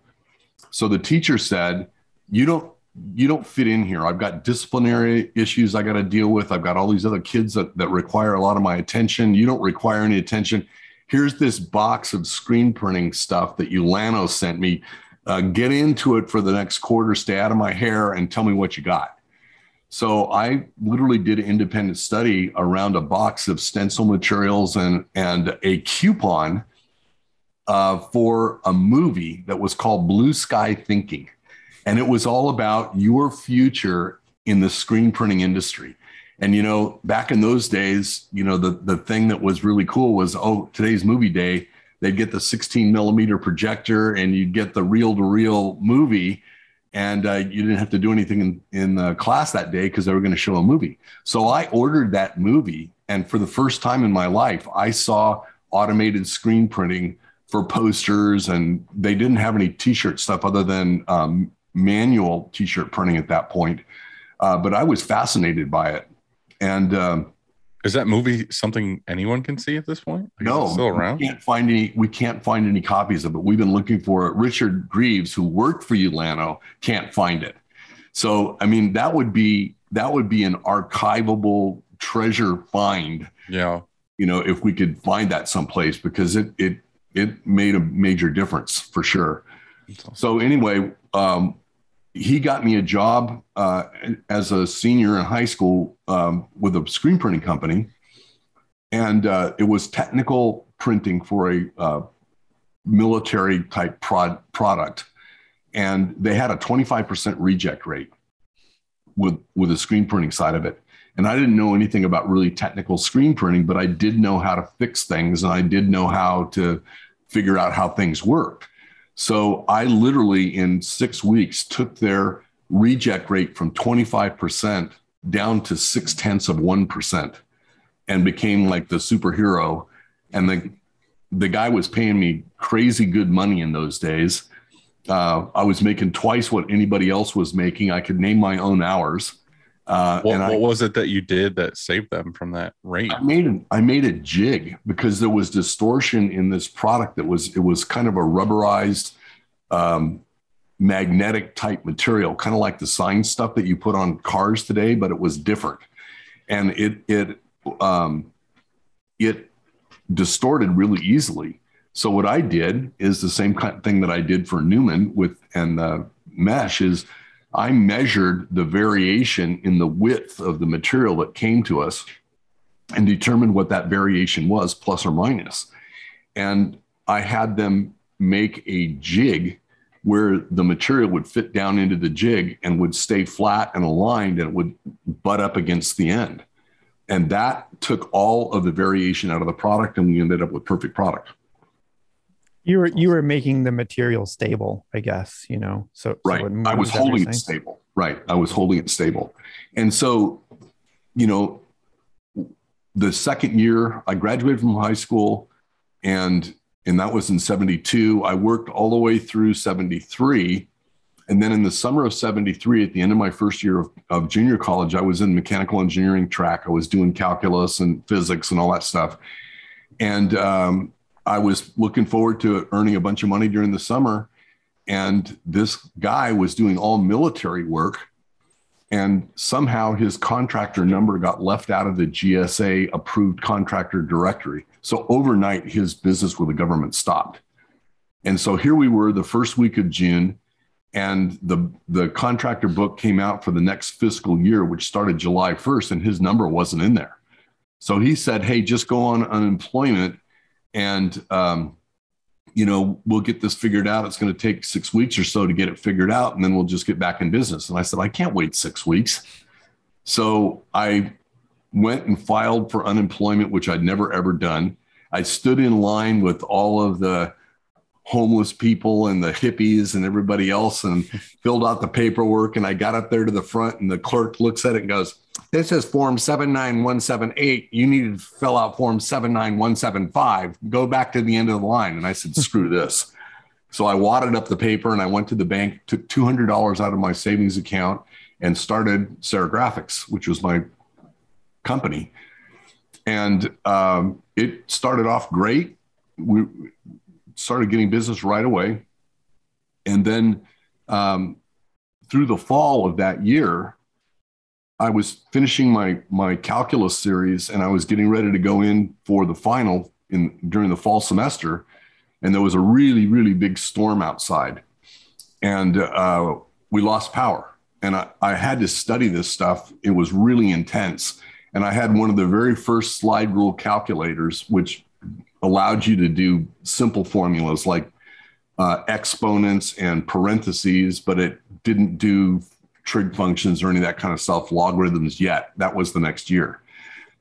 Speaker 7: So the teacher said, You don't you don't fit in here. I've got disciplinary issues I got to deal with. I've got all these other kids that, that require a lot of my attention. You don't require any attention. Here's this box of screen printing stuff that Ulano sent me. Uh, get into it for the next quarter, stay out of my hair, and tell me what you got. So I literally did an independent study around a box of stencil materials and, and a coupon uh, for a movie that was called Blue Sky Thinking. and it was all about your future in the screen printing industry. And you know, back in those days, you know, the the thing that was really cool was, oh, today's movie day. They'd get the 16 millimeter projector, and you'd get the reel to reel movie, and uh, you didn't have to do anything in in uh, class that day because they were going to show a movie. So I ordered that movie, and for the first time in my life, I saw automated screen printing for posters, and they didn't have any T-shirt stuff other than um, manual T-shirt printing at that point. Uh, but I was fascinated by it, and um,
Speaker 5: Is that movie something anyone can see at this point? Like,
Speaker 7: no,
Speaker 5: still around.
Speaker 7: We can't find any. We can't find any copies of it. We've been looking for it. Richard Greaves, who worked for you, Lano, can't find it. So, I mean, that would be that would be an archivable treasure find.
Speaker 5: Yeah.
Speaker 7: You know, if we could find that someplace, because it it it made a major difference for sure. So anyway, um, he got me a job uh, as a senior in high school um, with a screen printing company, and uh, it was technical printing for a uh, military type prod- product, and they had a 25% reject rate with with the screen printing side of it. And I didn't know anything about really technical screen printing, but I did know how to fix things, and I did know how to figure out how things worked. So I literally, in six weeks, took their reject rate from 25% down to six tenths of 1% and became like the superhero. And the, the guy was paying me crazy good money in those days. Uh, I was making twice what anybody else was making. I could name my own hours. Uh,
Speaker 5: What,
Speaker 7: I,
Speaker 5: what was it that you did that saved them from that rate?
Speaker 7: I made a, I made a jig because there was distortion in this product that was it was kind of a rubberized um, magnetic type material, kind of like the sign stuff that you put on cars today, but it was different, and it it um, it distorted really easily. So what I did is the same kind of thing that I did for Newman with and the mesh is I measured the variation in the width of the material that came to us and determined what that variation was, plus or minus. And I had them make a jig where the material would fit down into the jig and would stay flat and aligned and it would butt up against the end. And that took all of the variation out of the product and we ended up with perfect product.
Speaker 3: You were you were making the material stable, I guess. You know, so so
Speaker 7: right.
Speaker 3: it
Speaker 7: i was holding it stable. Right. I was holding it stable. And so you know the second year i graduated from high school and and that was in 72 i worked all the way through 73 and then in the summer of 73 at the end of my first year of, of junior college i was in mechanical engineering track. I was doing calculus and physics and all that stuff. And um, i was looking forward to earning a bunch of money during the summer and this guy was doing all military work and somehow his contractor number got left out of the GSA approved contractor directory. So overnight, his business with the government stopped. And so here we were the first week of June, and the, the contractor book came out for the next fiscal year, which started July 1st, and his number wasn't in there. So he said, Hey, just go on unemployment and, um, you know, we'll get this figured out. It's going to take six weeks or so to get it figured out, and then we'll just get back in business. And I said, I can't wait six weeks. So I went and filed for unemployment, which I'd never ever done. I stood in line with all of the homeless people and the hippies and everybody else and filled out the paperwork. And I got up there to the front, and the clerk looks at it and goes, This is form 79178. You need to fill out form 79175. Go back to the end of the line. And I said, Screw this. So I wadded up the paper and I went to the bank, took $200 out of my savings account, and started Serigraphics, which was my company. And um, it started off great. We started getting business right away. And then um, through the fall of that year, I was finishing my my calculus series and I was getting ready to go in for the final in during the fall semester. And there was a really, really big storm outside. And uh, we lost power. And I, I had to study this stuff. It was really intense. And I had one of the very first slide rule calculators, which allowed you to do simple formulas like uh, exponents and parentheses, but it didn't do trig functions or any of that kind of stuff, logarithms yet. That was the next year.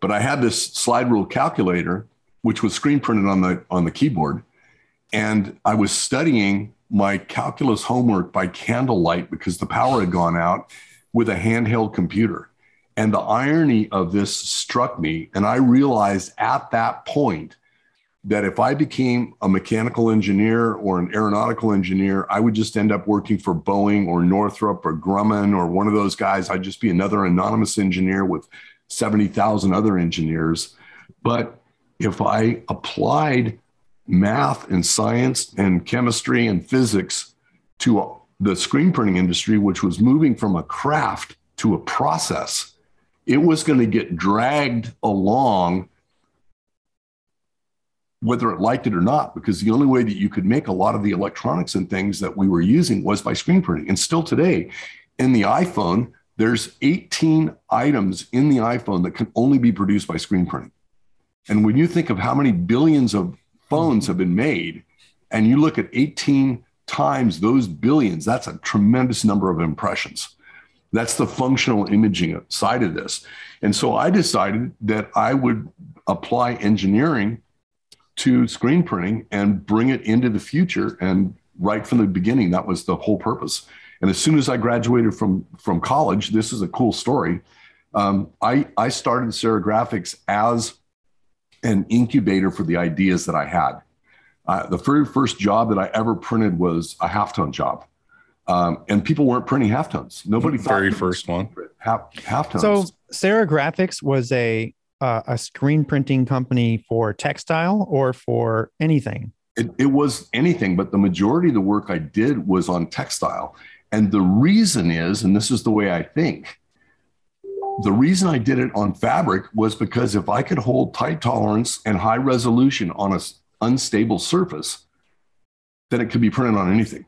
Speaker 7: But I had this slide rule calculator, which was screen printed on the on the keyboard, and I was studying my calculus homework by candlelight because the power had gone out with a handheld computer. And the irony of this struck me, and I realized at that point that if I became a mechanical engineer or an aeronautical engineer, I would just end up working for Boeing or Northrop or Grumman or one of those guys. I'd just be another anonymous engineer with 70,000 other engineers. But if I applied math and science and chemistry and physics to the screen printing industry, which was moving from a craft to a process, it was going to get dragged along whether it liked it or not, because the only way that you could make a lot of the electronics and things that we were using was by screen printing. And still today, in the iPhone, there's 18 items in the iPhone that can only be produced by screen printing. And when you think of how many billions of phones have been made, and you look at 18 times those billions, that's a tremendous number of impressions. That's the functional imaging side of this. And so I decided that I would apply engineering to screen printing and bring it into the future. And right from the beginning, that was the whole purpose. And as soon as I graduated from from college, this is a cool story. Um, I I started Serigraphics as an incubator for the ideas that I had. Uh, the very first job that I ever printed was a halftone job, um, and people weren't printing halftones. Nobody
Speaker 5: The
Speaker 7: thought
Speaker 5: very first one.
Speaker 7: print half halftones.
Speaker 3: So Serigraphics was a uh, a screen printing company for textile or for anything.
Speaker 7: it, it was anything, but the majority of the work I did was on textile. And the reason is, and this is the way I think, the reason I did it on fabric was because if I could hold tight tolerance and high resolution on a s- unstable surface, then it could be printed on anything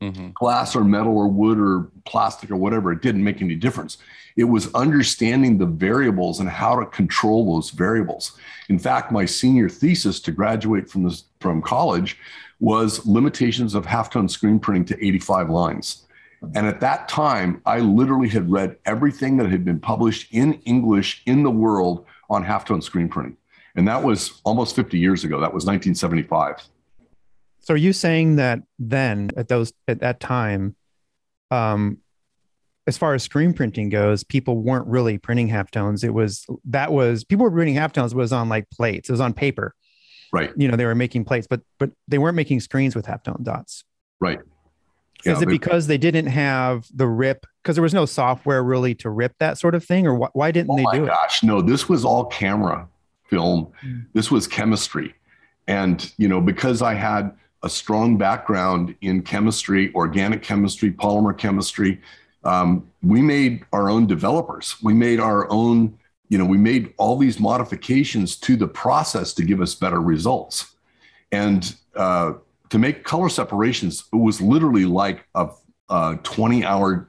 Speaker 5: Mhm.
Speaker 7: glass or metal or wood or plastic or whatever. It didn't make any difference. It was understanding the variables and how to control those variables. In fact, my senior thesis to graduate from this from college was limitations of halftone screen printing to 85 lines. And at that time, I literally had read everything that had been published in English in the world on halftone screen printing. And that was almost 50 years ago. That was 1975.
Speaker 3: So are you saying that then at those at that time, um, as far as screen printing goes, people weren't really printing halftones. It was that was people were printing halftones It was on like plates. It was on paper.
Speaker 7: Right.
Speaker 3: You know, they were making plates, but but they weren't making screens with halftone dots.
Speaker 7: Right.
Speaker 3: Is it because they didn't have the rip? Because there was no software really to rip that sort of thing, or wh- why didn't
Speaker 7: Oh
Speaker 3: they do it?
Speaker 7: gosh, no, this was all camera film.
Speaker 3: Mm.
Speaker 7: This was chemistry. And, you know, because I had a strong background in chemistry, organic chemistry, polymer chemistry, um, we made our own developers. We made our own, you know, we made all these modifications to the process to give us better results. And uh, to make color separations, it was literally like a, a 20 hour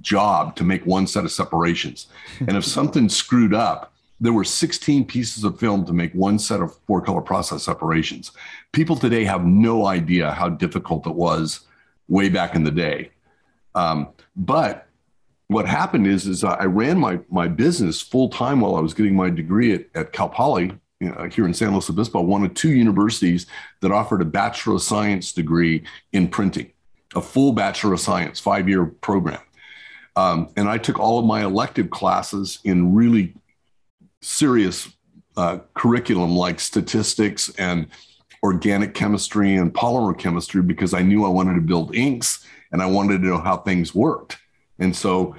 Speaker 7: job to make one set of separations. And if something screwed up, there were 16 pieces of film to make one set of four color process separations. People today have no idea how difficult it was way back in the day. Um, but what happened is, is I ran my, my business full time while I was getting my degree at, at Cal Poly you know, here in San Luis Obispo, one of two universities that offered a Bachelor of Science degree in printing, a full Bachelor of Science, five year program. Um, and I took all of my elective classes in really serious uh, curriculum like statistics and organic chemistry and polymer chemistry because I knew I wanted to build inks and I wanted to know how things worked. And so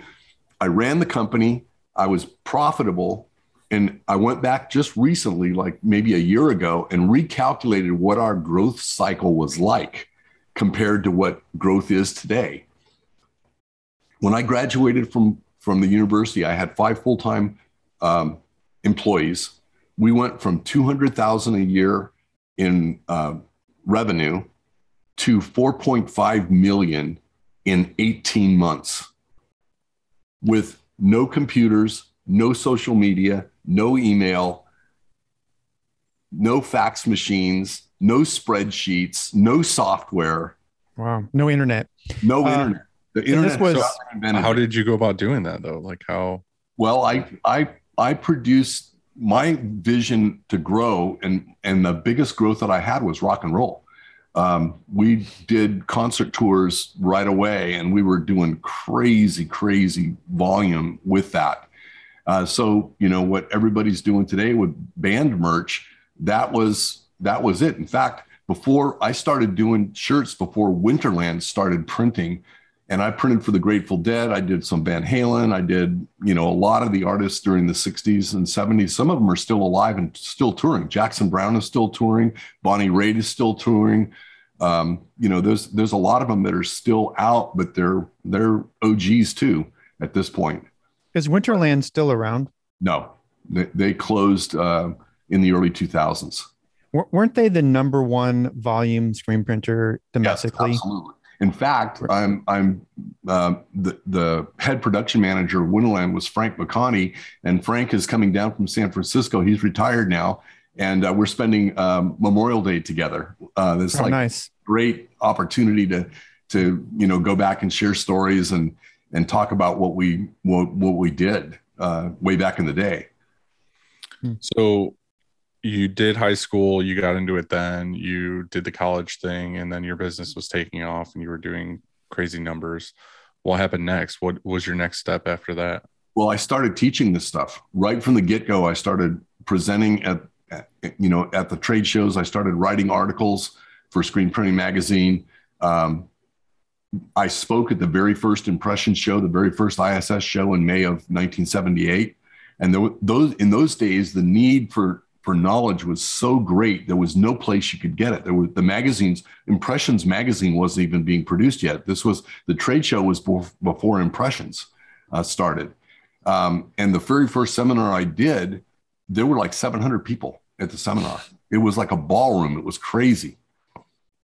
Speaker 7: I ran the company, I was profitable. And I went back just recently, like maybe a year ago, and recalculated what our growth cycle was like compared to what growth is today when I graduated from from the university, I had five full time um, employees. We went from two hundred thousand a year in uh, revenue to four point five million in eighteen months, with no computers, no social media, no email, no fax machines, no spreadsheets, no software,
Speaker 3: Wow, no internet.
Speaker 7: no
Speaker 3: Uh,
Speaker 7: internet. The internet
Speaker 3: was-
Speaker 7: wasn't
Speaker 5: How did you go about doing that though? Like how?
Speaker 7: Well, I I I produced my vision to grow, and and the biggest growth that I had was rock and roll. Um, we did concert tours right away, and we were doing crazy, crazy volume with that. Uh, so you know what everybody's doing today with band merch. That was that was it. In fact, before I started doing shirts, before Winterland started printing, and I printed for the Grateful Dead. I did some Van Halen. I did, you know, a lot of the artists during the 60s and 70s. Some of them are still alive and still touring. Jackson Browne is still touring. Bonnie Raitt is still touring. Um, you know, there's there's a lot of them that are still out, but they're they're OGs too at this point.
Speaker 3: Is Winterland still around?
Speaker 7: No, they, they closed uh, in the early 2000s.
Speaker 3: W- weren't they the number one volume screen printer domestically?
Speaker 7: Yes, absolutely. In fact, I'm I'm uh, the the head production manager of Winterland was Frank McConney, and Frank is coming down from San Francisco. He's retired now, and uh, we're spending um, Memorial Day together. Uh, this
Speaker 3: oh,
Speaker 7: like
Speaker 3: nice.
Speaker 7: great opportunity to to you know go back and share stories and and talk about what we what, what we did uh, way back in the day.
Speaker 5: So you did high school, you got into it then, you did the college thing, and then your business was taking off and you were doing crazy numbers. What happened next? What was your next step after that?
Speaker 7: Well, I started teaching this stuff right from the get go. I started presenting at, you know, at the trade shows. I started writing articles for Screen Printing Magazine. Um, I spoke at the very first impression show, the very first ISS show in May of 1978. And there, those in those days, the need for for knowledge was so great. There was no place you could get it. There was the magazines. Impressions magazine wasn't even being produced yet. This was the trade show was before Impressions uh, started. Um, and the very first seminar I did, there were like 700 people at the seminar. It was like a ballroom. It was crazy.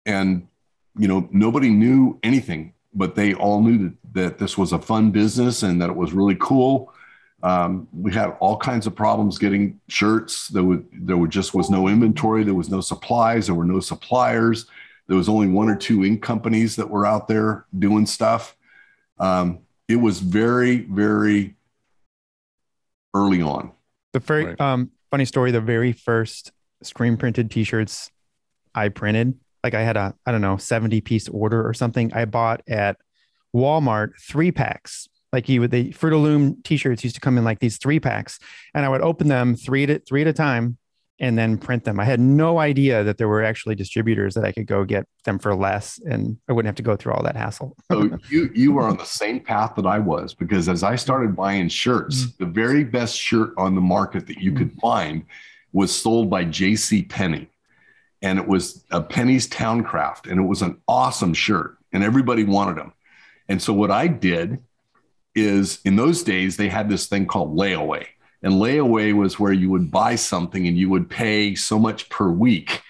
Speaker 7: And, you know, nobody knew anything, but they all knew that, that this was a fun business and that it was really cool. Um, we had all kinds of problems getting shirts. There would, there would just was no inventory. There was no supplies. There were no suppliers. There was only one or two ink companies that were out there doing stuff. Um, it was very, very early on.
Speaker 3: The very
Speaker 5: Right.
Speaker 3: um funny story, the very first screen printed t-shirts I printed, like I had a I don't know, 70 piece order or something. I bought at Walmart three packs. Like you would the Fruit of Loom t-shirts used to come in like these three packs, and I would open them three at three at a time and then print them. I had no idea that there were actually distributors that I could go get them for less and I wouldn't have to go through all that hassle.
Speaker 7: So you you were on the same path that I was because as I started buying shirts, mm. the very best shirt on the market that you mm. could find was sold by J.C. Penney, and it was a Penney's Towncraft, and it was an awesome shirt, and everybody wanted them. And so what I did is in those days they had this thing called layaway, and layaway was where you would buy something and you would pay so much per week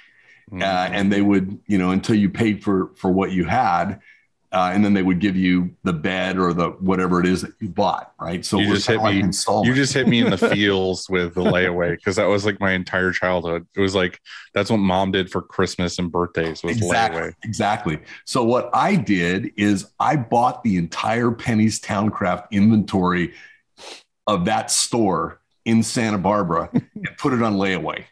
Speaker 5: Mm-hmm.
Speaker 7: uh, and they would you know until you paid for for what you had uh, and then they would give you the bed or the whatever it is that you bought right? So
Speaker 5: You just hit
Speaker 7: like
Speaker 5: me- you just hit me in the feels with the layaway because that was like my entire childhood. It was like that's what mom did for Christmas and birthdays was
Speaker 7: exactly
Speaker 5: layaway.
Speaker 7: exactly. So what i did is i bought the entire Penney's towncraft inventory of that store in santa barbara and put it on layaway.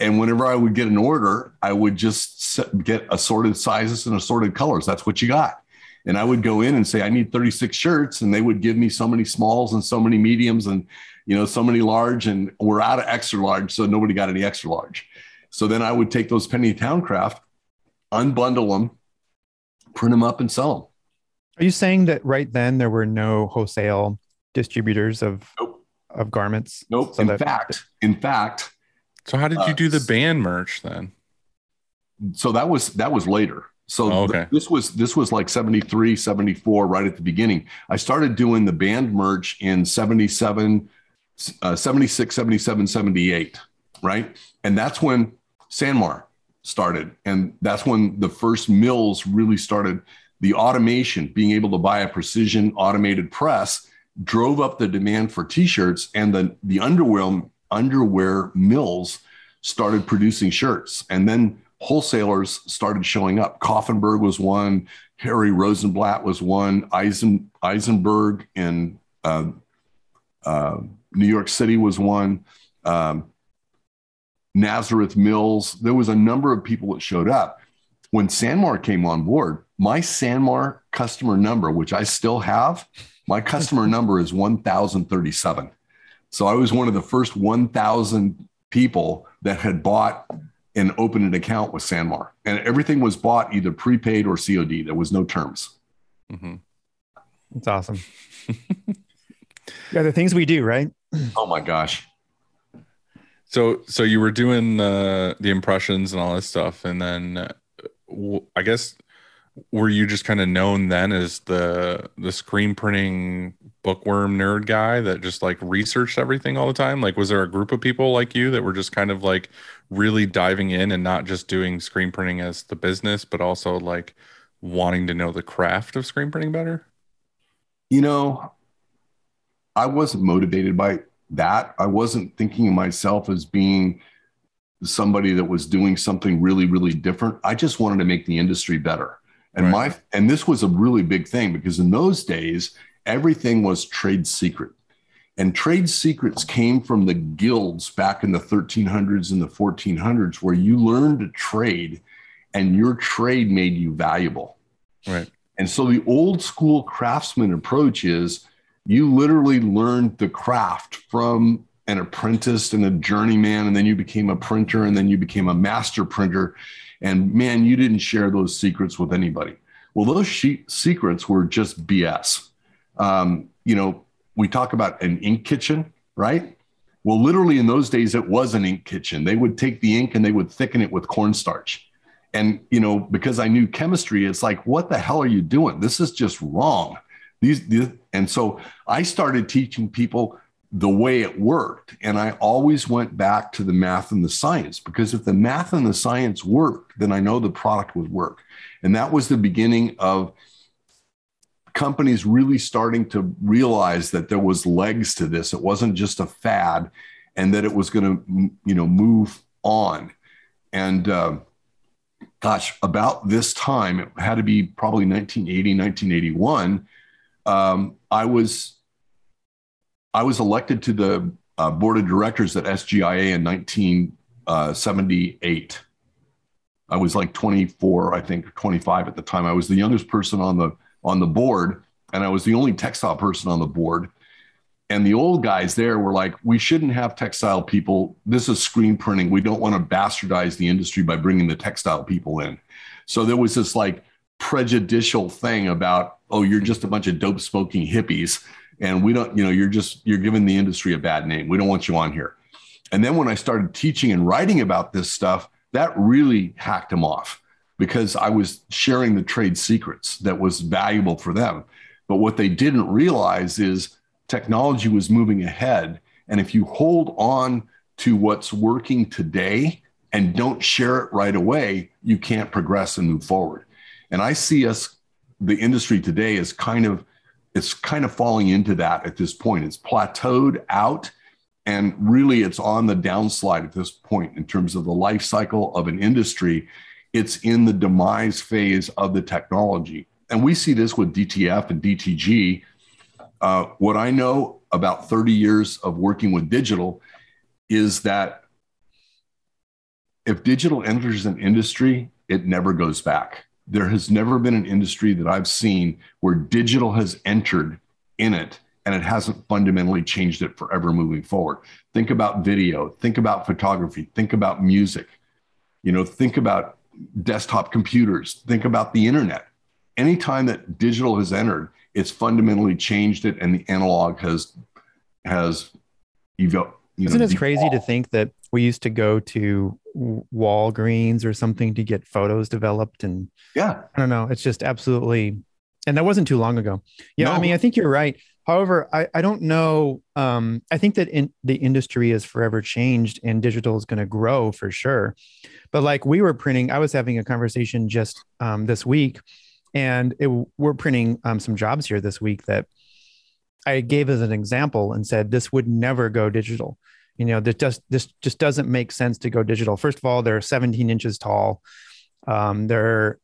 Speaker 7: And whenever i would get an order i would just get assorted sizes and assorted colors. That's what you got and i would go in and say i need 36 shirts and they would give me so many smalls and so many mediums and you know so many large and we're out of extra large so nobody got any extra large so then i would take those Penney towncraft unbundle them, print them up, and sell them.
Speaker 3: Are you saying that right then there were no wholesale distributors of
Speaker 7: Nope.
Speaker 3: of garments?
Speaker 7: Nope.
Speaker 3: So
Speaker 7: in
Speaker 3: that-
Speaker 7: fact, in fact,
Speaker 5: So how did
Speaker 7: Uh,
Speaker 5: you do the band merch then?
Speaker 7: so that was that was later. So
Speaker 5: Oh,
Speaker 7: th- this was this was like 73, 74, right at the beginning. I started doing the band merch in 77, uh, 76, 77, 78, right? And that's when Sanmar started. And that's when the first mills really started the automation, being able to buy a precision automated press drove up the demand for t-shirts and the the underwear underwear mills started producing shirts and then wholesalers started showing up. Koffenberg was one, Harry Rosenblatt was one, Eisen, Eisenberg in uh, uh, New York City was one, um, Nazareth Mills. There was a number of people that showed up. When Sanmar came on board, my Sanmar customer number, which I still have, my customer number is 1037. So I was one of the first 1000 people that had bought and opened an account with Sanmar. And everything was bought either prepaid or COD. There was no terms.
Speaker 5: Mm-hmm.
Speaker 3: It's awesome. yeah, the things we do, right?
Speaker 7: Oh my gosh.
Speaker 5: So, so you were doing uh, the impressions and all this stuff, and then uh, w- I guess were you just kind of known then as the the screen printing bookworm nerd guy that just like researched everything all the time? Like, was there a group of people like you that were just kind of like really diving in and not just doing screen printing as the business, but also like wanting to know the craft of screen printing better?
Speaker 7: You know, I wasn't motivated by that. I wasn't thinking of myself as being somebody that was doing something really, really different. I just wanted to make the industry better. And
Speaker 5: Right.
Speaker 7: my and this was a really big thing because in those days, everything was trade secret. And trade secrets came from the guilds back in the 1300s and the 1400s, where you learned to trade and your trade made you valuable.
Speaker 5: Right.
Speaker 7: And so the old school craftsman approach is you literally learned the craft from an apprentice and a journeyman, and then you became a printer, and then you became a master printer. And man, you didn't share those secrets with anybody. Well, those she- secrets were just BS. Um, you know, we talk about an ink kitchen, right? Well, literally in those days, it was an ink kitchen. They would take the ink and they would thicken it with cornstarch. And, you know, because I knew chemistry, it's like, what the hell are you doing? This is just wrong. These, these and so I started teaching people the way it worked. And I always went back to the math and the science because if the math and the science worked, then I know the product would work. And that was the beginning of companies really starting to realize that there was legs to this. It wasn't just a fad and that it was going to, you know, move on. And, uh, gosh, about this time, it had to be probably 1980, 1981. Um, I was I was elected to the uh, board of directors at SGIA in 1978. I was like 24, I think, 25 at the time. I was the youngest person on the on the board, and I was the only textile person on the board. And the old guys there were like, "We shouldn't have textile people. This is screen printing. We don't want to bastardize the industry by bringing the textile people in." So there was this like prejudicial thing about, "Oh, you're just a bunch of dope smoking hippies." And we don't you know you're just you're giving the industry a bad name. We don't want you on here. And then when i started teaching and writing about this stuff that really hacked them off because i was sharing the trade secrets that was valuable for them. But what they didn't realize is technology was moving ahead. And if you hold on to what's working today and don't share it right away you can't progress and move forward. And i see us the industry today is kind of it's kind of falling into that at this point. It's plateaued out, and really it's on the downslide at this point in terms of the life cycle of an industry. It's in the demise phase of the technology. And we see this with DTF and DTG. Uh, what I know about 30 years of working with digital is that if digital enters an industry, it never goes back there has never been an industry that I've seen where digital has entered in it and it hasn't fundamentally changed it forever moving forward. Think about video, think about photography, think about music, you know, think about desktop computers, think about the internet. Anytime that digital has entered, it's fundamentally changed it and the analog has has evo- you
Speaker 3: Isn't
Speaker 7: know,
Speaker 3: it crazy to think that we used to go to Walgreens or something to get photos developed? And
Speaker 7: Yeah.
Speaker 3: I don't know, it's just absolutely, and that wasn't too long ago. Yeah, I mean, I think you're right. However, I, I don't know. Um, I think that in, the industry is forever changed and digital is going to grow for sure. But like we were printing, I was having a conversation just um, this week, and it, we're printing um, some jobs here this week that I gave as an example and said this would never go digital. You know, this just this just doesn't make sense to go digital. First of all, they're 17 inches tall. Um, they're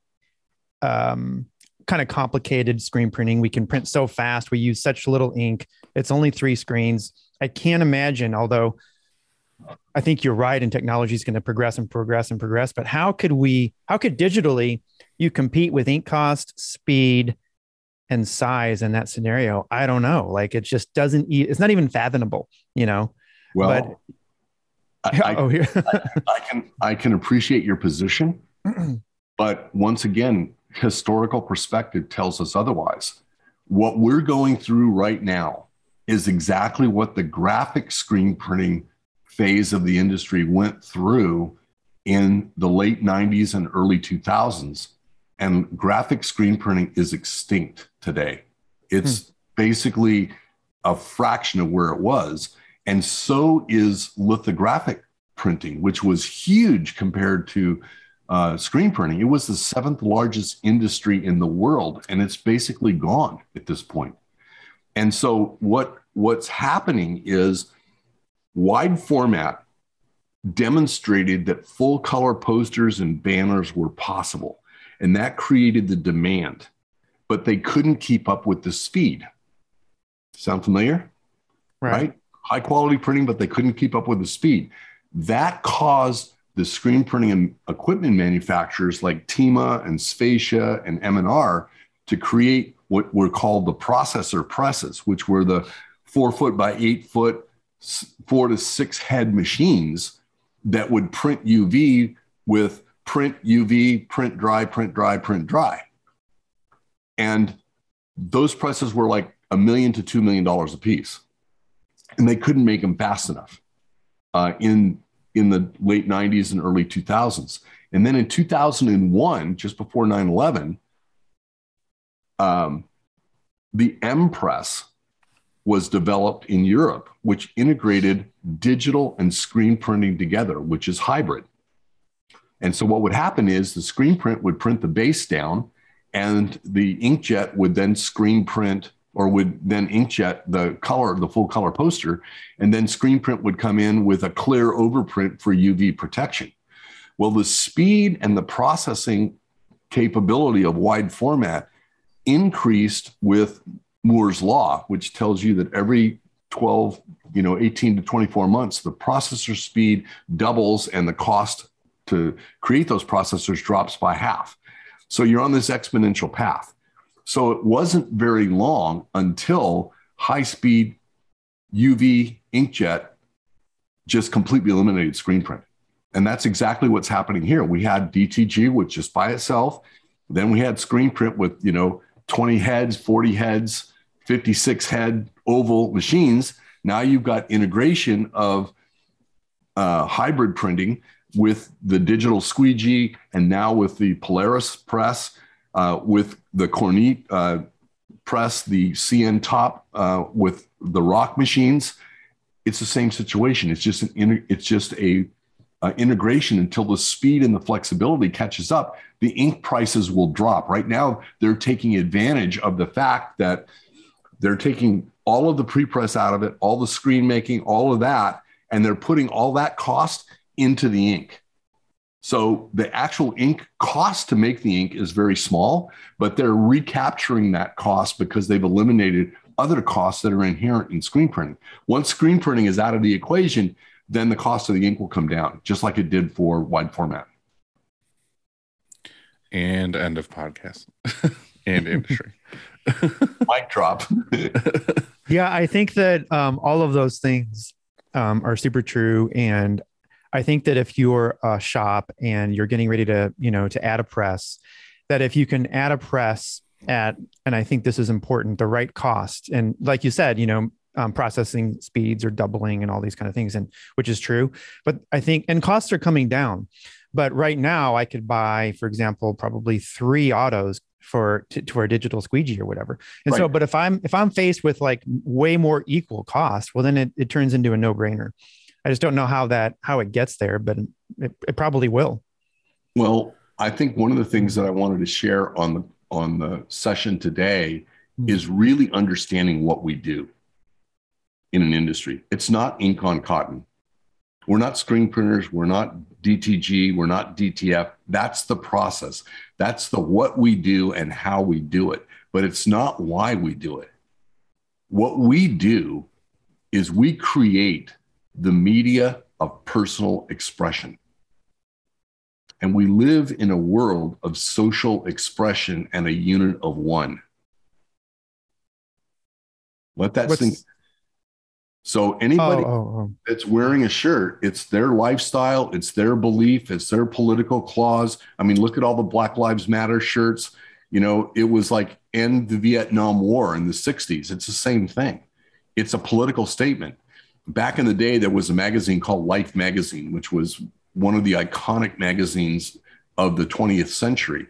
Speaker 3: um, kind of complicated screen printing. We can print so fast. We use such little ink. It's only three screens. I can't imagine, although I think you're right, and technology is going to progress and progress and progress. But how could we, how could digitally you compete with ink cost, speed, and size in that scenario? I don't know. Like it just doesn't, it's not even fathomable, you know?
Speaker 7: Well, I, I,
Speaker 3: oh, here.
Speaker 7: I can I can appreciate your position, but once again, historical perspective tells us otherwise. What we're going through right now is exactly what the graphic screen printing phase of the industry went through in the late 90s and early 2000s. And graphic screen printing is extinct today. It's hmm. basically a fraction of where it was. And so is lithographic printing, which was huge compared to uh, screen printing. It was the seventh largest industry in the world, and it's basically gone at this point. And so, what what's happening is wide format demonstrated that full color posters and banners were possible, and that created the demand. But they couldn't keep up with the speed. Sound familiar? right? High quality printing, but they couldn't keep up with the speed. That caused the screen printing equipment manufacturers like Thieme and Svecia and M&R to create what were called the processor presses, which were the four foot by eight foot, four to six head machines that would print UV with print UV, print dry, print dry, print dry. And those presses were like a million to two million dollars a piece and they couldn't make them fast enough uh, in in the late 90s and early 2000s and then in 2001 just before 9-11 um, the m press was developed in europe which integrated digital and screen printing together which is hybrid. And so what would happen is the screen print would print the base down and the inkjet would then screen print or would then inkjet the color, the full color poster, and then screen print would come in with a clear overprint for UV protection. Well, the speed and the processing capability of wide format increased with Moore's law, which tells you that every 12, you know, 18 to 24 months, the processor speed doubles and the cost to create those processors drops by half. So you're on this exponential path. So it wasn't very long until high speed UV inkjet just completely eliminated screen print. And that's exactly what's happening here. We had DTG, which just by itself. Then we had screen print with, you know, 20 heads, 40 heads, 56 head oval machines. Now you've got integration of uh, hybrid printing with the digital squeegee and now with the Polaris press uh, with the Kornit uh, press, the CN top uh, with the ROQ machines, it's the same situation. It's just an inter- it's just a integration until the speed and the flexibility catches up. The ink prices will drop. Right now, they're taking advantage of the fact that they're taking all of the pre-press out of it, all the screen making, all of that, and they're putting all that cost into the ink. So the actual ink cost to make the ink is very small, but they're recapturing that cost because they've eliminated other costs that are inherent in screen printing. Once screen printing is out of the equation, then the cost of the ink will come down, just like it did for wide format.
Speaker 5: and end of podcast and industry.
Speaker 7: Mic drop.
Speaker 3: Yeah, I think that um, all of those things um, are super true, and I think that if you're a shop and you're getting ready to, you know, to add a press, that if you can add a press at, and I think this is important, the right cost, and like you said, you know, um, processing speeds are doubling and all these kind of things, and which is true, but I think and costs are coming down. But right now, I could buy, for example, probably three autos for to, to our digital squeegee or whatever. And so, but if I'm if I'm faced with like way more equal cost, well, then it, it turns into a no brainer. I just don't know how that how it gets there, but it, it probably will.
Speaker 7: Well, I think one of the things that I wanted to share on the on the session today
Speaker 3: Hmm.
Speaker 7: is really understanding what we do in an industry. It's not ink on cotton. We're not screen printers. We're not DTG. We're not DTF. That's the process. That's the what we do and how we do it. But it's not why we do it. What we do is we create the media of personal expression. And we live in a world of social expression and a unit of one. Let that
Speaker 3: What's-
Speaker 7: sink. So anybody
Speaker 3: Oh, oh, oh.
Speaker 7: that's wearing a shirt, it's their lifestyle, it's their belief, it's their political clause. I mean, look at all the Black Lives Matter shirts. You know, it was like end the Vietnam War in the 60s. It's the same thing. It's a political statement. Back in the day, there was a magazine called Life Magazine, which was one of the iconic magazines of the 20th century.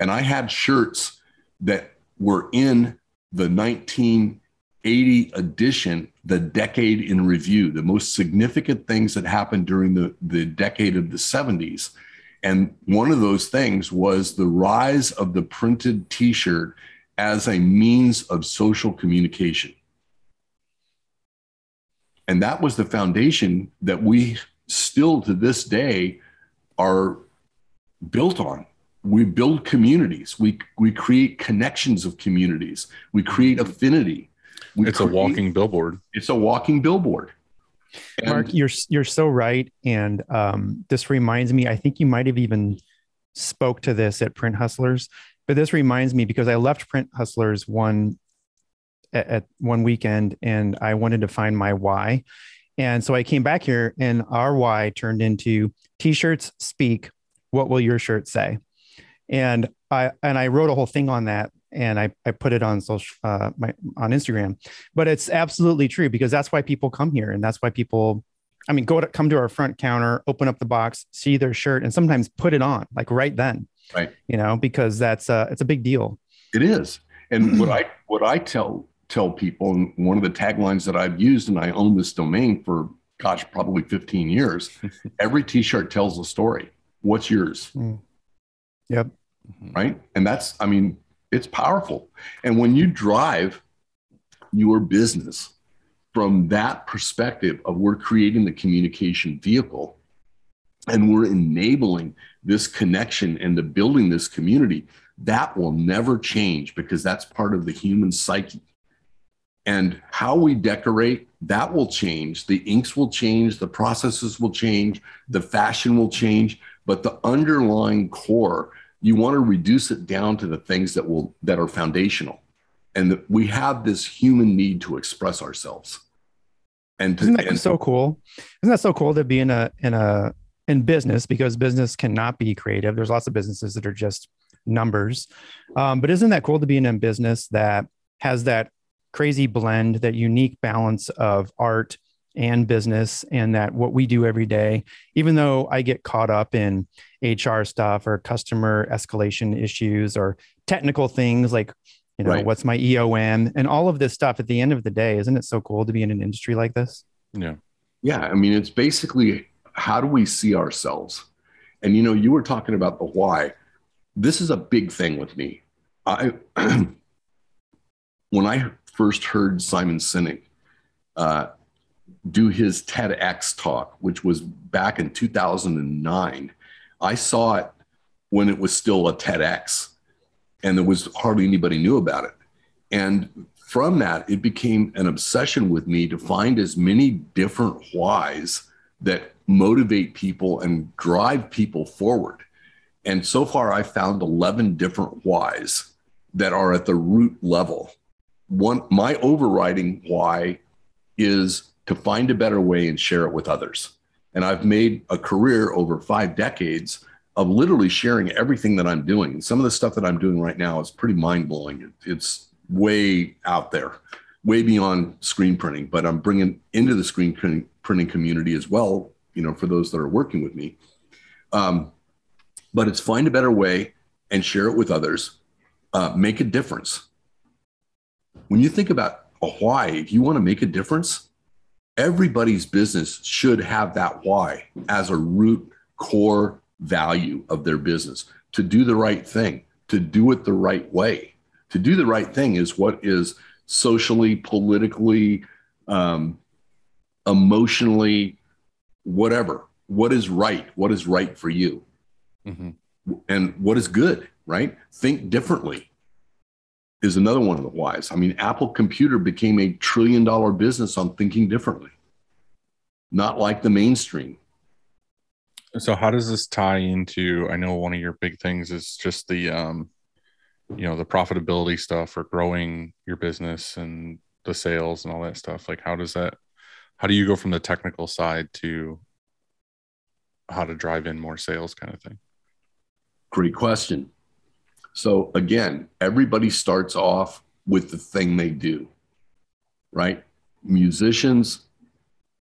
Speaker 7: And I had shirts that were in the 1980 edition, the decade in review, the most significant things that happened during the, the decade of the 70s. And one of those things was the rise of the printed t shirt as a means of social communication. And that was the foundation that we still to this day are built on. We build communities. We we create connections of communities. We create affinity. We
Speaker 5: It's a walking billboard.
Speaker 7: It's a walking billboard. And-
Speaker 3: Mark, you're you're so right, and um, this reminds me. I think you might have even spoke to this at Print Hustlers, but this reminds me because I left Print Hustlers one at, at one weekend, and I wanted to find my why, and so I came back here, and our why turned into T-shirts speak. What will your shirt say? And I and I wrote a whole thing on that, and I I put it on social uh, my on Instagram but it's absolutely true because that's why people come here and that's why people i mean go to come to our front counter open up the box see their shirt and sometimes put it on like right then
Speaker 7: Right.
Speaker 3: you know because that's uh it's a big deal
Speaker 7: It is. And what I what I tell tell people, and one of the taglines that I've used, and I own this domain for gosh, probably 15 years. every t-shirt tells a story. What's yours? Hmm.
Speaker 3: yep mm-hmm.
Speaker 7: Right. And that's, I mean, it's powerful. And when you drive your business from that perspective of we're creating the communication vehicle and we're enabling this connection and the building this community, that will never change because that's part of the human psyche. And how we decorate, that will change. The inks will change, the processes will change, the fashion will change, but the underlying core, you want to reduce it down to the things that will that are foundational. And that we have this human need to express ourselves. And to,
Speaker 3: isn't that
Speaker 7: and-
Speaker 3: so cool isn't that so cool to be in a in a in business because business cannot be creative there's lots of businesses that are just numbers um, but isn't that cool to be in a business that has that crazy blend that unique balance of art and business and that what we do every day even though i get caught up in hr stuff or customer escalation issues or technical things like you know
Speaker 7: Right.
Speaker 3: what's my eom and all of this stuff at the end of the day isn't it so cool to be in an industry like this
Speaker 5: Yeah.
Speaker 7: Yeah, I mean, it's basically how do we see ourselves? And you know, you were talking about the why. This is a big thing with me. I when I first heard Simon Sinek uh, do his TEDx talk, which was back in 2009, I saw it when it was still a TEDx, and there was hardly anybody knew about it. And from that, it became an obsession with me to find as many different whys that motivate people and drive people forward. And so far, I've found 11 different whys that are at the root level. One, my overriding why is to find a better way and share it with others. And I've made a career over five decades of literally sharing everything that I'm doing. And some of the stuff that I'm doing right now is pretty mind blowing. It's way out there, way beyond screen printing, but I'm bringing into the screen printing, printing community as well, you know, for those that are working with me. Um, but it's find a better way and share it with others, uh, make a difference. When you think about a why, if you want to make a difference, everybody's business should have that why as a root core value of their business to do the right thing, to do it the right way. To do the right thing is what is socially, politically, um, emotionally whatever. What is right? What is right for you?
Speaker 5: Mhm.
Speaker 7: And what is good, right? Think differently is another one of the whys. I mean, Apple Computer became a trillion dollar business on thinking differently, not like the mainstream.
Speaker 5: So how does this tie into? I know one of your big things is just the, um, you know, the profitability stuff or growing your business and the sales and all that stuff. Like, how does that? How do you go from the technical side to how to drive in more sales, kind of thing?
Speaker 7: Great question. So again, everybody starts off with the thing they do, right? Musicians,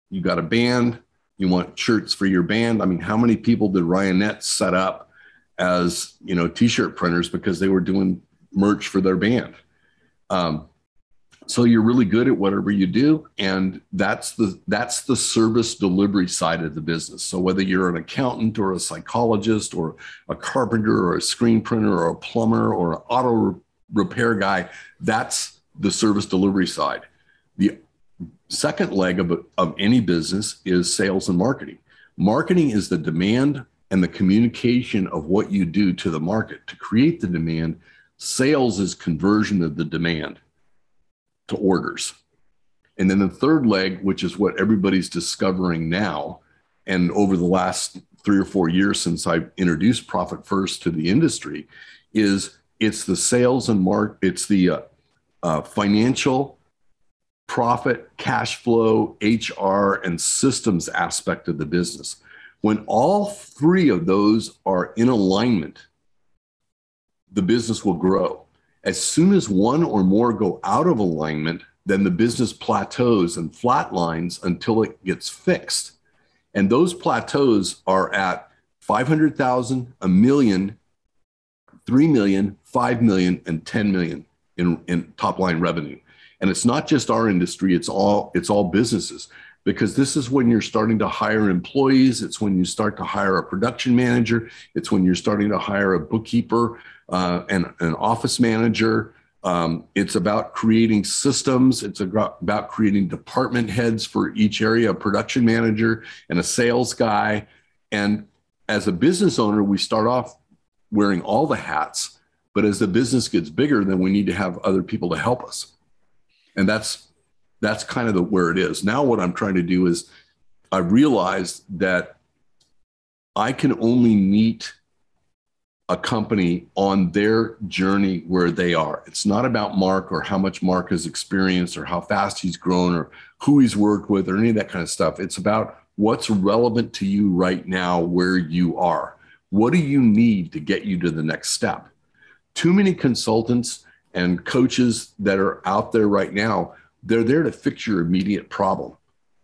Speaker 7: you got a band, you want shirts for your band. I mean, how many people did Ryonet set up as, you know, t-shirt printers because they were doing merch for their band? Um, so you're really good at whatever you do and that's the that's the service delivery side of the business. So whether you're an accountant or a psychologist or a carpenter or a screen printer or a plumber or an auto repair guy that's the service delivery side. The second leg of, of any business is sales and marketing. Marketing is the demand and the communication of what you do to the market. To create the demand sales is conversion of the demand to orders. And then the third leg, which is what everybody's discovering now, and over the last three or four years since I introduced Profit First to the industry, is it's the sales and mark, it's the uh, uh, financial, profit, cash flow, HR, and systems aspect of the business. When all three of those are in alignment, the business will grow. As soon as one or more go out of alignment, then the business plateaus and flatlines until it gets fixed. And those plateaus are at 500,000, a million, 3 million, 5 million, and 10 million in, in top line revenue. And it's not just our industry, it's all it's all businesses because this is when you're starting to hire employees. It's when you start to hire a production manager. It's when you're starting to hire a bookkeeper uh, and an office manager. Um, it's about creating systems. It's about creating department heads for each area, a production manager and a sales guy. And as a business owner, we start off wearing all the hats. But as the business gets bigger, then we need to have other people to help us. And that's that's kind of the where it is. Now what I'm trying to do is I realized that I can only meet a company on their journey where they are. It's not about Mark or how much Mark has experienced or how fast he's grown or who he's worked with or any of that kind of stuff. It's about what's relevant to you right now where you are. What do you need to get you to the next step? Too many consultants and coaches that are out there right now, they're there to fix your immediate problem.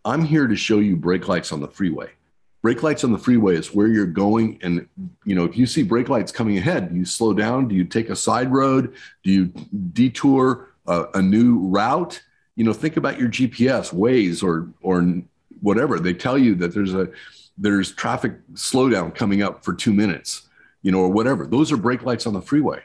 Speaker 7: I'm here to show you brake lights on the freeway brake lights on the freeway is where you're going and you know if you see brake lights coming ahead do you slow down? Do you take a side road? Do you detour a, a new route? You know think about your gps Waze or or whatever. They tell you that there's a there's traffic slowdown coming up for two minutes you know or whatever. Those are brake lights on the freeway.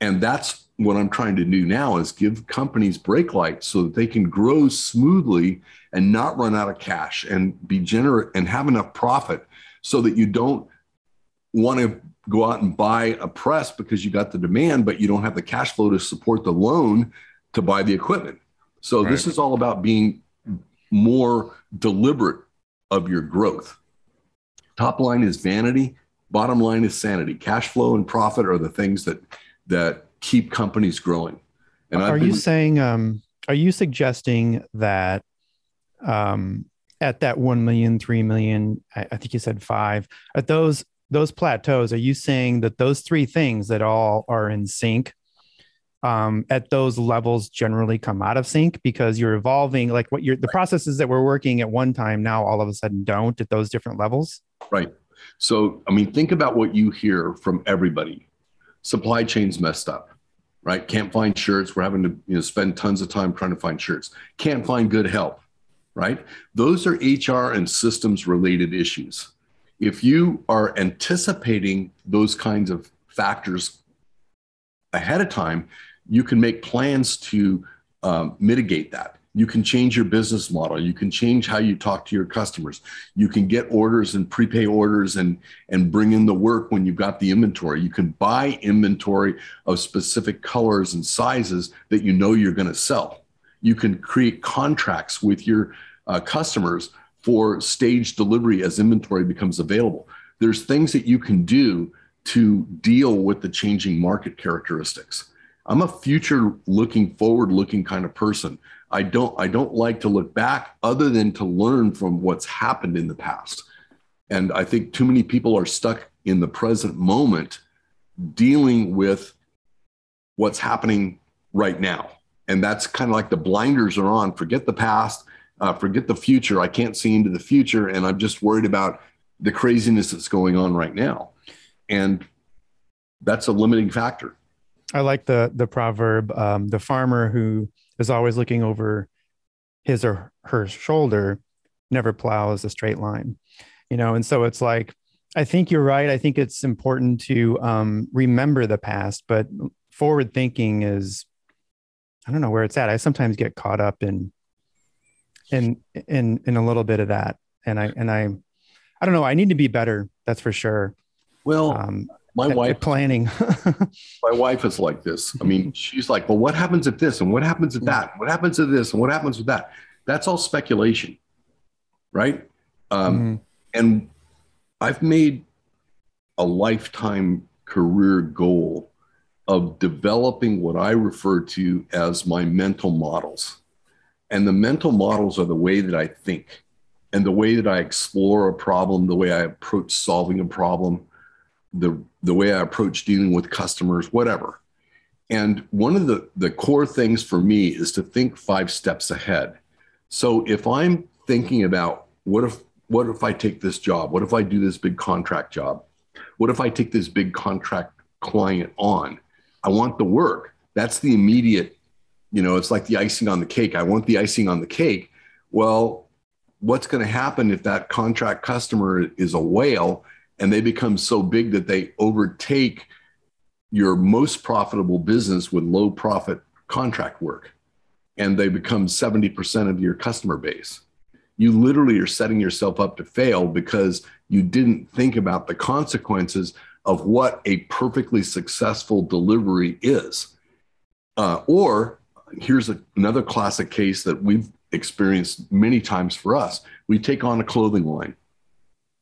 Speaker 7: And that's what i'm trying to do now is give companies brake lights so that they can grow smoothly and not run out of cash and be generate and have enough profit so that you don't want to go out and buy a press because you got the demand, but you don't have the cash flow to support the loan to buy the equipment. So right. this is all about being more deliberate of your growth. Top line is vanity, bottom line is sanity. Cash flow and profit are the things that that keep companies growing.
Speaker 3: And are been, you saying um are you suggesting that um, at that 1 million, 3 million, I, I think you said five, at those those plateaus, are you saying that those three things that all are in sync um, at those levels generally come out of sync? Because you're evolving like what you're the processes that were working at one time now all of a sudden don't at those different levels?
Speaker 7: Right. So i mean think about what you hear from everybody. Supply chains messed up right can't find shirts we're having to you know spend tons of time trying to find shirts can't find good help right? Those are HR and systems related issues. If you are anticipating those kinds of factors ahead of time, you can make plans to um, mitigate that. You can change your business model. You can change how you talk to your customers. You can get orders and prepay orders and and bring in the work when you've got the inventory. You can buy inventory of specific colors and sizes that you know you're going to sell. You can create contracts with your uh, customers for stage delivery as inventory becomes available. There's things that you can do to deal with the changing market characteristics. I'm a future looking forward looking kind of person. I don't I don't like to look back other than to learn from what's happened in the past. And I think too many people are stuck in the present moment dealing with what's happening right now. And that's kind of like the blinders are on. Forget the past, uh, forget the future. I can't see into the future. And I'm just worried about the craziness that's going on right now. And that's a limiting factor.
Speaker 3: I like the the proverb, um, the farmer who is always looking over his or her shoulder never plows a straight line. You know, and so it's like I think you're right. I think it's important to um, remember the past, but forward thinking is I don't know where it's at. I sometimes get caught up in in in in a little bit of that, and I and I I don't know. I need to be better. That's for sure.
Speaker 7: Well,
Speaker 3: Um,
Speaker 7: my
Speaker 3: at-
Speaker 7: wife
Speaker 3: planning.
Speaker 7: my wife is like this. I mean, she's like, well, what happens at this and what happens at that? What happens to this and what happens with that? That's all speculation, right? Um,
Speaker 3: Mhm.
Speaker 7: And I've made a lifetime career goal of developing what I refer to as my mental models. And the mental models are the way that I think and the way that I explore a problem, the way I approach solving a problem, the, the way I approach dealing with customers, whatever. And one of the, the core things for me is to think five steps ahead. So if I'm thinking about what if what if I take this job? What if I do this big contract job? What if I take this big contract client on? I want the work. That's the immediate, you know, it's like the icing on the cake. I want the icing on the cake. Well, what's going to happen if that contract customer is a whale and they become so big that they overtake your most profitable business with low profit contract work and they become 70% of your customer base? you literally are setting yourself up to fail because you didn't think about the consequences of what a perfectly successful delivery is. Uh, or here's a, another classic case that we've experienced many times for us. We take on a clothing line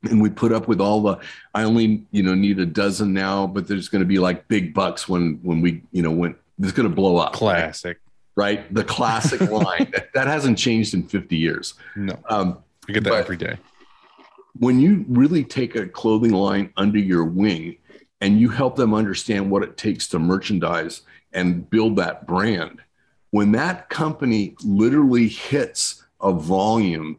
Speaker 7: and we put up with all the i only you know need a dozen now but there's going to be like big bucks when when we you know when it's going to blow up
Speaker 5: Classic.
Speaker 7: right? The classic line. That, that hasn't changed in 50 years.
Speaker 5: No,
Speaker 7: um,
Speaker 5: I get that every day.
Speaker 7: when you really take a clothing line under your wing and you help them understand what it takes to merchandise and build that brand, when that company literally hits a volume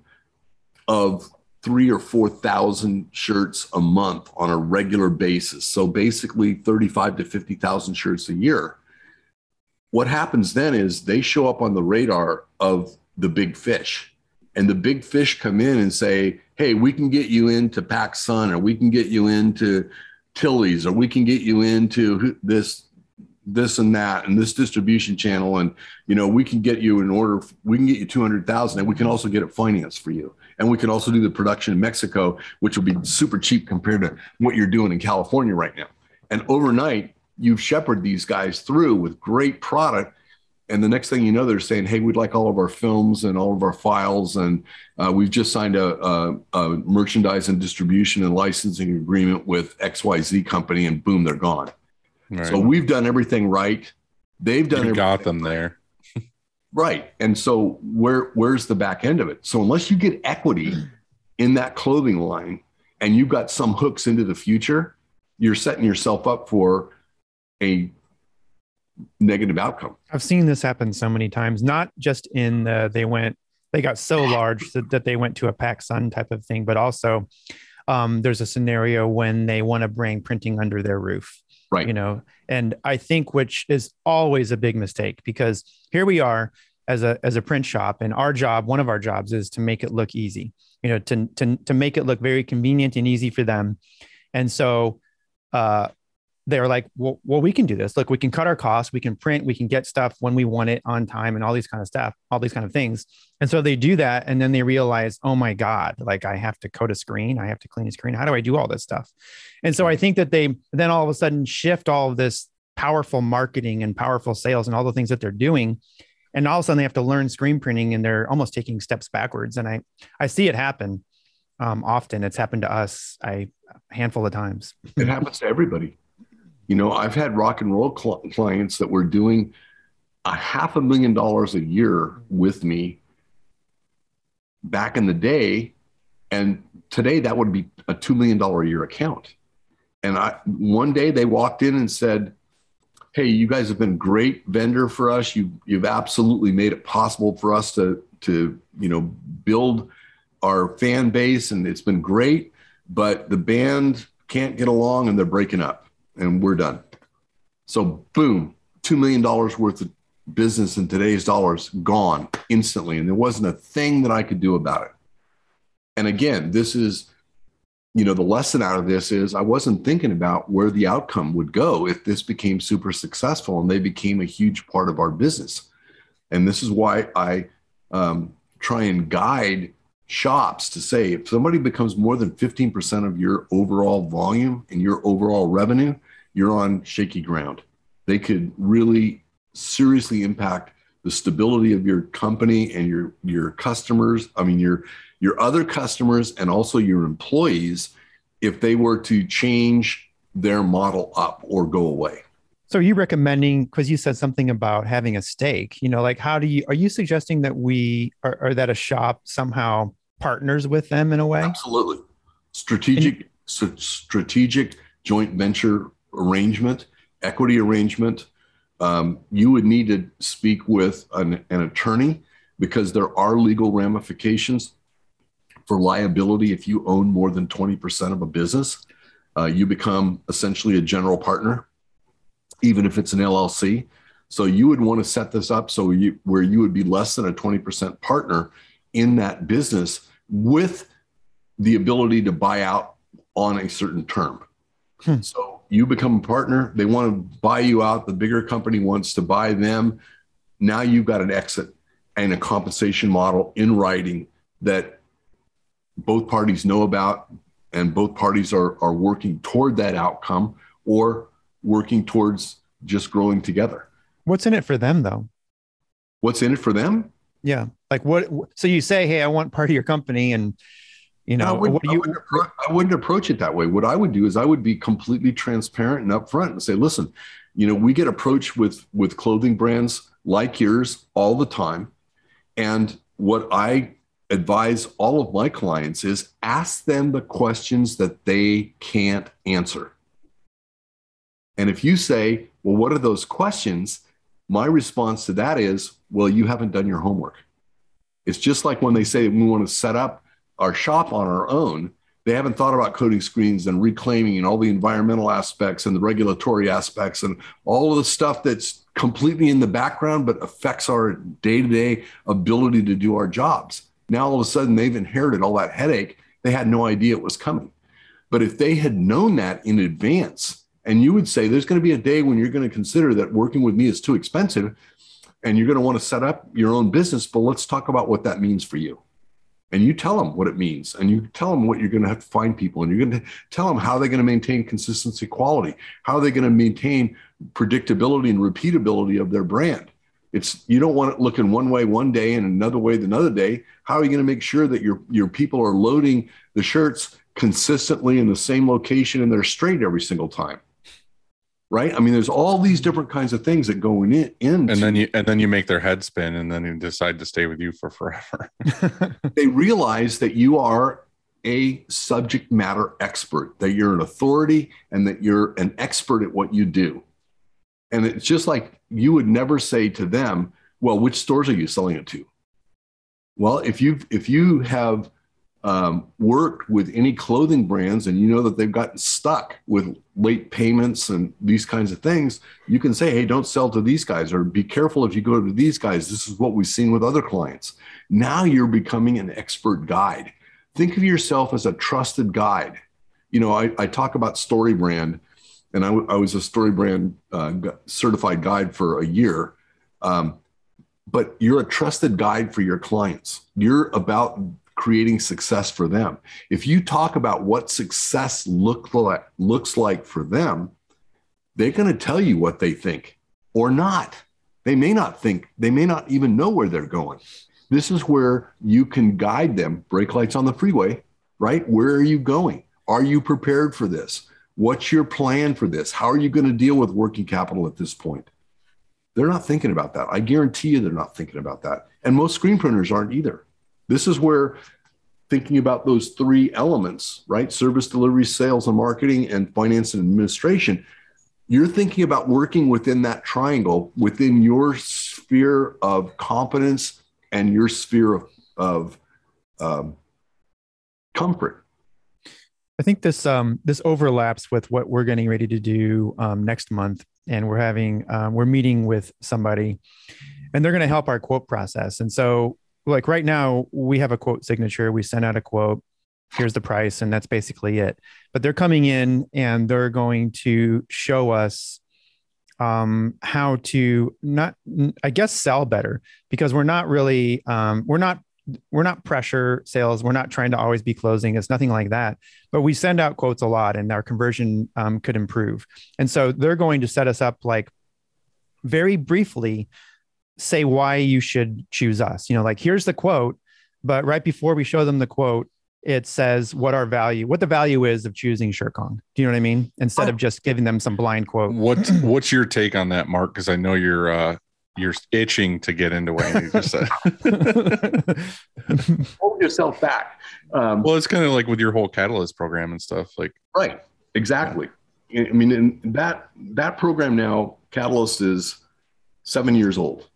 Speaker 7: of three or 4,000 shirts a month on a regular basis, so basically 35 to 50,000 shirts a year, what happens then is they show up on the radar of the big fish. And the big fish come in and say, "Hey, we can get you into PacSun, or we can get you into Tillys, or we can get you into this, this and that, and this distribution channel, and you know, we can get you an order. We can get you two hundred thousand, and we can also get it financed for you, and we can also do the production in Mexico, which will be super cheap compared to what you're doing in California right now. And overnight, you've shepherded these guys through with great product." and the next thing you know, they're saying, "Hey, we'd like all of our films and all of our files, and uh, we've just signed a, a, a merchandise and distribution and licensing agreement with X Y Z company," and boom, they're gone.
Speaker 5: Right.
Speaker 7: So we've done everything right. They've done
Speaker 5: you got them there.
Speaker 7: Right, and so where where's the back end of it? So unless you get equity in that clothing line and you've got some hooks into the future, you're setting yourself up for a negative outcome.
Speaker 3: I've seen this happen so many times, not just in the they went they got so large that, that they went to a PacSun type of thing, but also um, there's a scenario when they want to bring printing under their roof.
Speaker 7: Right.
Speaker 3: You know, and I think which is always a big mistake because here we are as a as a print shop, and our job, one of our jobs is to make it look easy, you know, to to to make it look very convenient and easy for them. And so uh they're like, well, well, we can do this. Look, we can cut our costs, we can print, we can get stuff when we want it on time, and all these kind of stuff, all these kind of things. And so they do that, and then they realize, oh my god, like I have to coat a screen, I have to clean a screen. How do I do all this stuff? And so I think that they then all of a sudden shift all of this powerful marketing and powerful sales and all the things that they're doing and all of a sudden they have to learn screen printing and they're almost taking steps backwards and i i see it happen um, often it's happened to us I, a handful of times
Speaker 7: it happens to everybody. You know, I've had rock and roll cl- clients that were doing a half a million dollars a year with me back in the day. And today that would be a $2 million a year account. And I, one day they walked in and said, Hey, you guys have been great vendor for us. You, you've absolutely made it possible for us to, to, you know, build our fan base and it's been great, but the band can't get along and they're breaking up and we're done. So boom, $2 million worth of business in today's dollars gone instantly. And there wasn't a thing that I could do about it. And again, this is, you know, the lesson out of this is I wasn't thinking about where the outcome would go if this became super successful and they became a huge part of our business. And this is why I um, try and guide shops to say if somebody becomes more than 15% of your overall volume and your overall revenue, you're on shaky ground. They could really seriously impact the stability of your company and your your customers. I mean your your other customers and also your employees if they were to change their model up or go away.
Speaker 3: so are you recommending because you said something about having a stake you know like how do you are you suggesting that we or, or that a shop somehow partners with them in a way
Speaker 7: Absolutely. Strategic s- strategic joint venture arrangement, equity arrangement. Um, you would need to speak with an, an attorney because there are legal ramifications for liability if you own more than 20% of a business. Uh, you become essentially a general partner, even if it's an LLC. So you would want to set this up so you where you would be less than a 20% partner in that business with the ability to buy out on a certain term.
Speaker 3: Hmm.
Speaker 7: So you become a partner, they want to buy you out, the bigger company wants to buy them. Now you've got an exit and a compensation model in writing that both parties know about and both parties are, are working toward that outcome or working towards just growing together.
Speaker 3: what's in it for them though
Speaker 7: What's in it for them?
Speaker 3: yeah like what so you say hey i want part of your company and you know
Speaker 7: I, wouldn't,
Speaker 3: what do
Speaker 7: I, wouldn't appro- I wouldn't approach it that way. What I would do is I would be completely transparent and upfront and say, listen, you know, we get approached with with clothing brands like yours all the time. And what I advise all of my clients is ask them the questions that they can't answer. And if you say, well, what are those questions? My response to that is, well, you haven't done your homework. It's just like when they say we want to set up our shop on our own, they haven't thought about coating screens and reclaiming and all the environmental aspects and the regulatory aspects and all of the stuff that's completely in the background but affects our day-to-day ability to do our jobs. Now all of a sudden they've inherited all that headache. They had no idea it was coming. But if they had known that in advance, and you would say there's going to be a day when you're going to consider that working with me is too expensive and you're going to want to set up your own business, but let's talk about what that means for you and you tell them what it means and you tell them what you're going to have to find people and you're going to tell them how they're going to maintain consistency quality how are they going to maintain predictability and repeatability of their brand. It's you don't want it looking one way one day and another way the another day. How are you going to make sure that your your people are loading the shirts consistently in the same location and they're straight every single time right i mean there's all these different kinds of things that go in, in
Speaker 5: and then you and then you make their head spin and then you decide to stay with you for forever
Speaker 7: they realize that you are a subject matter expert, that you're an authority and that you're an expert at what you do. And it's just like you would never say to them, well, which stores are you selling it to? Well, if you if you have um, worked with any clothing brands and you know that they've gotten stuck with late payments and these kinds of things, you can say, hey, don't sell to these guys or be careful if you go to these guys. This is what we've seen with other clients. Now you're becoming an expert guide. Think of yourself as a trusted guide. You know, I, I talk about StoryBrand and I, was a StoryBrand uh, certified guide for a year. Um, but you're a trusted guide for your clients. You're about creating success for them. If you talk about what success look like, looks like for them, they're going to tell you what they think or not. They may not think, they may not even know where they're going. This is where you can guide them. Brake lights on the freeway, right? Where are you going? Are you prepared for this? What's your plan for this? How are you going to deal with working capital at this point? They're not thinking about that. I guarantee you they're not thinking about that. And most screen printers aren't either. This is where thinking about those three elements, right? Service delivery, sales and marketing, and finance and administration. You're thinking about working within that triangle within your sphere of competence and your sphere of, of um, comfort.
Speaker 3: I think this um, this overlaps with what we're getting ready to do um, next month, and we're having um, we're meeting with somebody, and they're going to help our quote process. And so, like right now, we have a quote signature. We send out a quote. Here's the price, and that's basically it. But they're coming in and they're going to show us um, how to not, I guess, sell better because we're not really um, we're not we're not pressure sales. We're not trying to always be closing. It's nothing like that. But we send out quotes a lot, and our conversion um, could improve. And so they're going to set us up like very briefly say why you should choose us. You know, like here's the quote, but right before we show them the quote, it says what our value, what the value is of choosing Shirkong. Do you know what I mean? Instead of just giving them some blind quote.
Speaker 5: What's what's your take on that, Mark? Because I know you're uh, you're itching to get into what Andy just said.
Speaker 7: Hold yourself back. Um,
Speaker 5: well, it's kind of like with your whole Catalyst program and stuff. Like,
Speaker 7: Right. Exactly. I mean, in that that program now, Catalyst is seven years old,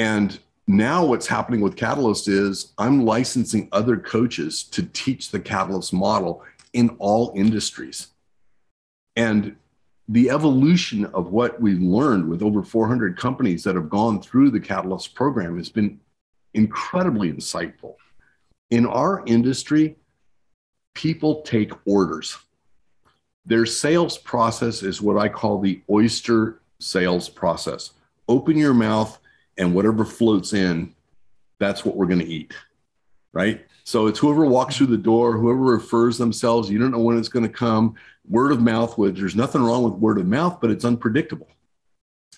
Speaker 7: and now what's happening with Catalyst is I'm licensing other coaches to teach the Catalyst model in all industries, and the evolution of what we've learned with over 400 companies that have gone through the Catalyst program has been incredibly insightful. In our industry, people take orders their sales process is what I call the oyster sales process. Open your mouth and whatever floats in, that's what we're going to eat. Right. So it's whoever walks through the door, whoever refers themselves, you don't know when it's going to come. Word of mouth, which there's nothing wrong with word of mouth, but it's unpredictable.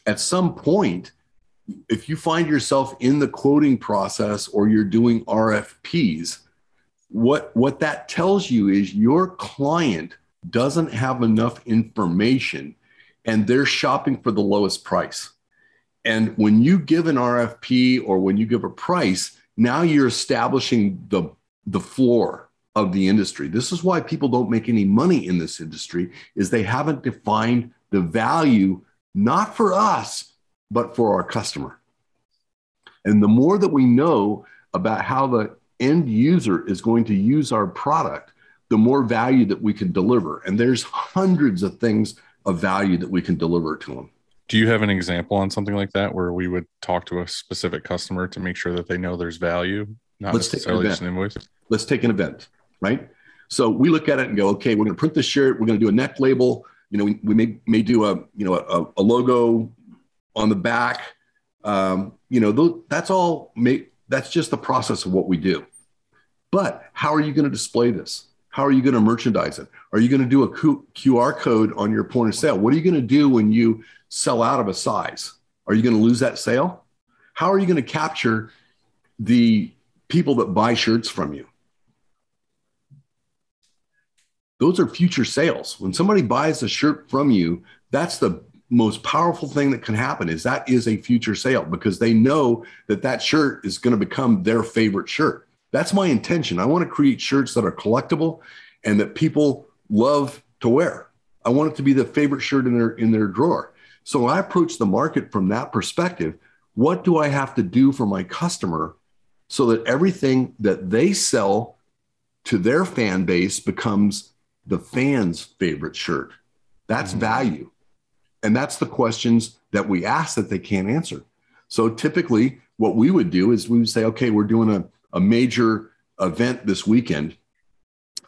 Speaker 7: At some point, if you find yourself in the quoting process or you're doing RFPs, what, what that tells you is your client doesn't have enough information and they're shopping for the lowest price. And when you give an RFP or when you give a price, now you're establishing the, the floor of the industry. This is why people don't make any money in this industry is they haven't defined the value not for us but for our customer. And the more that we know about how the end user is going to use our product, the more value that we can deliver. And there's hundreds of things of value that we can deliver to them.
Speaker 5: Do you have an example on something like that where we would talk to a specific customer to make sure that they know there's value, not
Speaker 7: Let's take an
Speaker 5: necessarily just an invoice?
Speaker 7: Let's take an event, right? So we look at it and go, okay, we're going to print this shirt. We're going to do a neck label. You know, we, we may, may do a, you know, a, a logo on the back. Um, you know, th- that's all, may, that's just the process of what we do. But how are you going to display this? How are you going to merchandise it? Are you going to do a QR code on your point of sale? What are you going to do when you sell out of a size? Are you going to lose that sale? How are you going to capture the people that buy shirts from you? Those are future sales. When somebody buys a shirt from you, that's the most powerful thing that can happen is that is a future sale because they know that that shirt is going to become their favorite shirt. That's my intention. I want to create shirts that are collectible and that people love to wear. I want it to be the favorite shirt in their in their drawer. So I approach the market from that perspective. What do I have to do for my customer so that everything that they sell to their fan base becomes the fan's favorite shirt? That's
Speaker 5: Mhm.
Speaker 7: value. And that's the questions that we ask that they can't answer. So typically, what we would do is we would say, okay, we're doing a, a major event this weekend,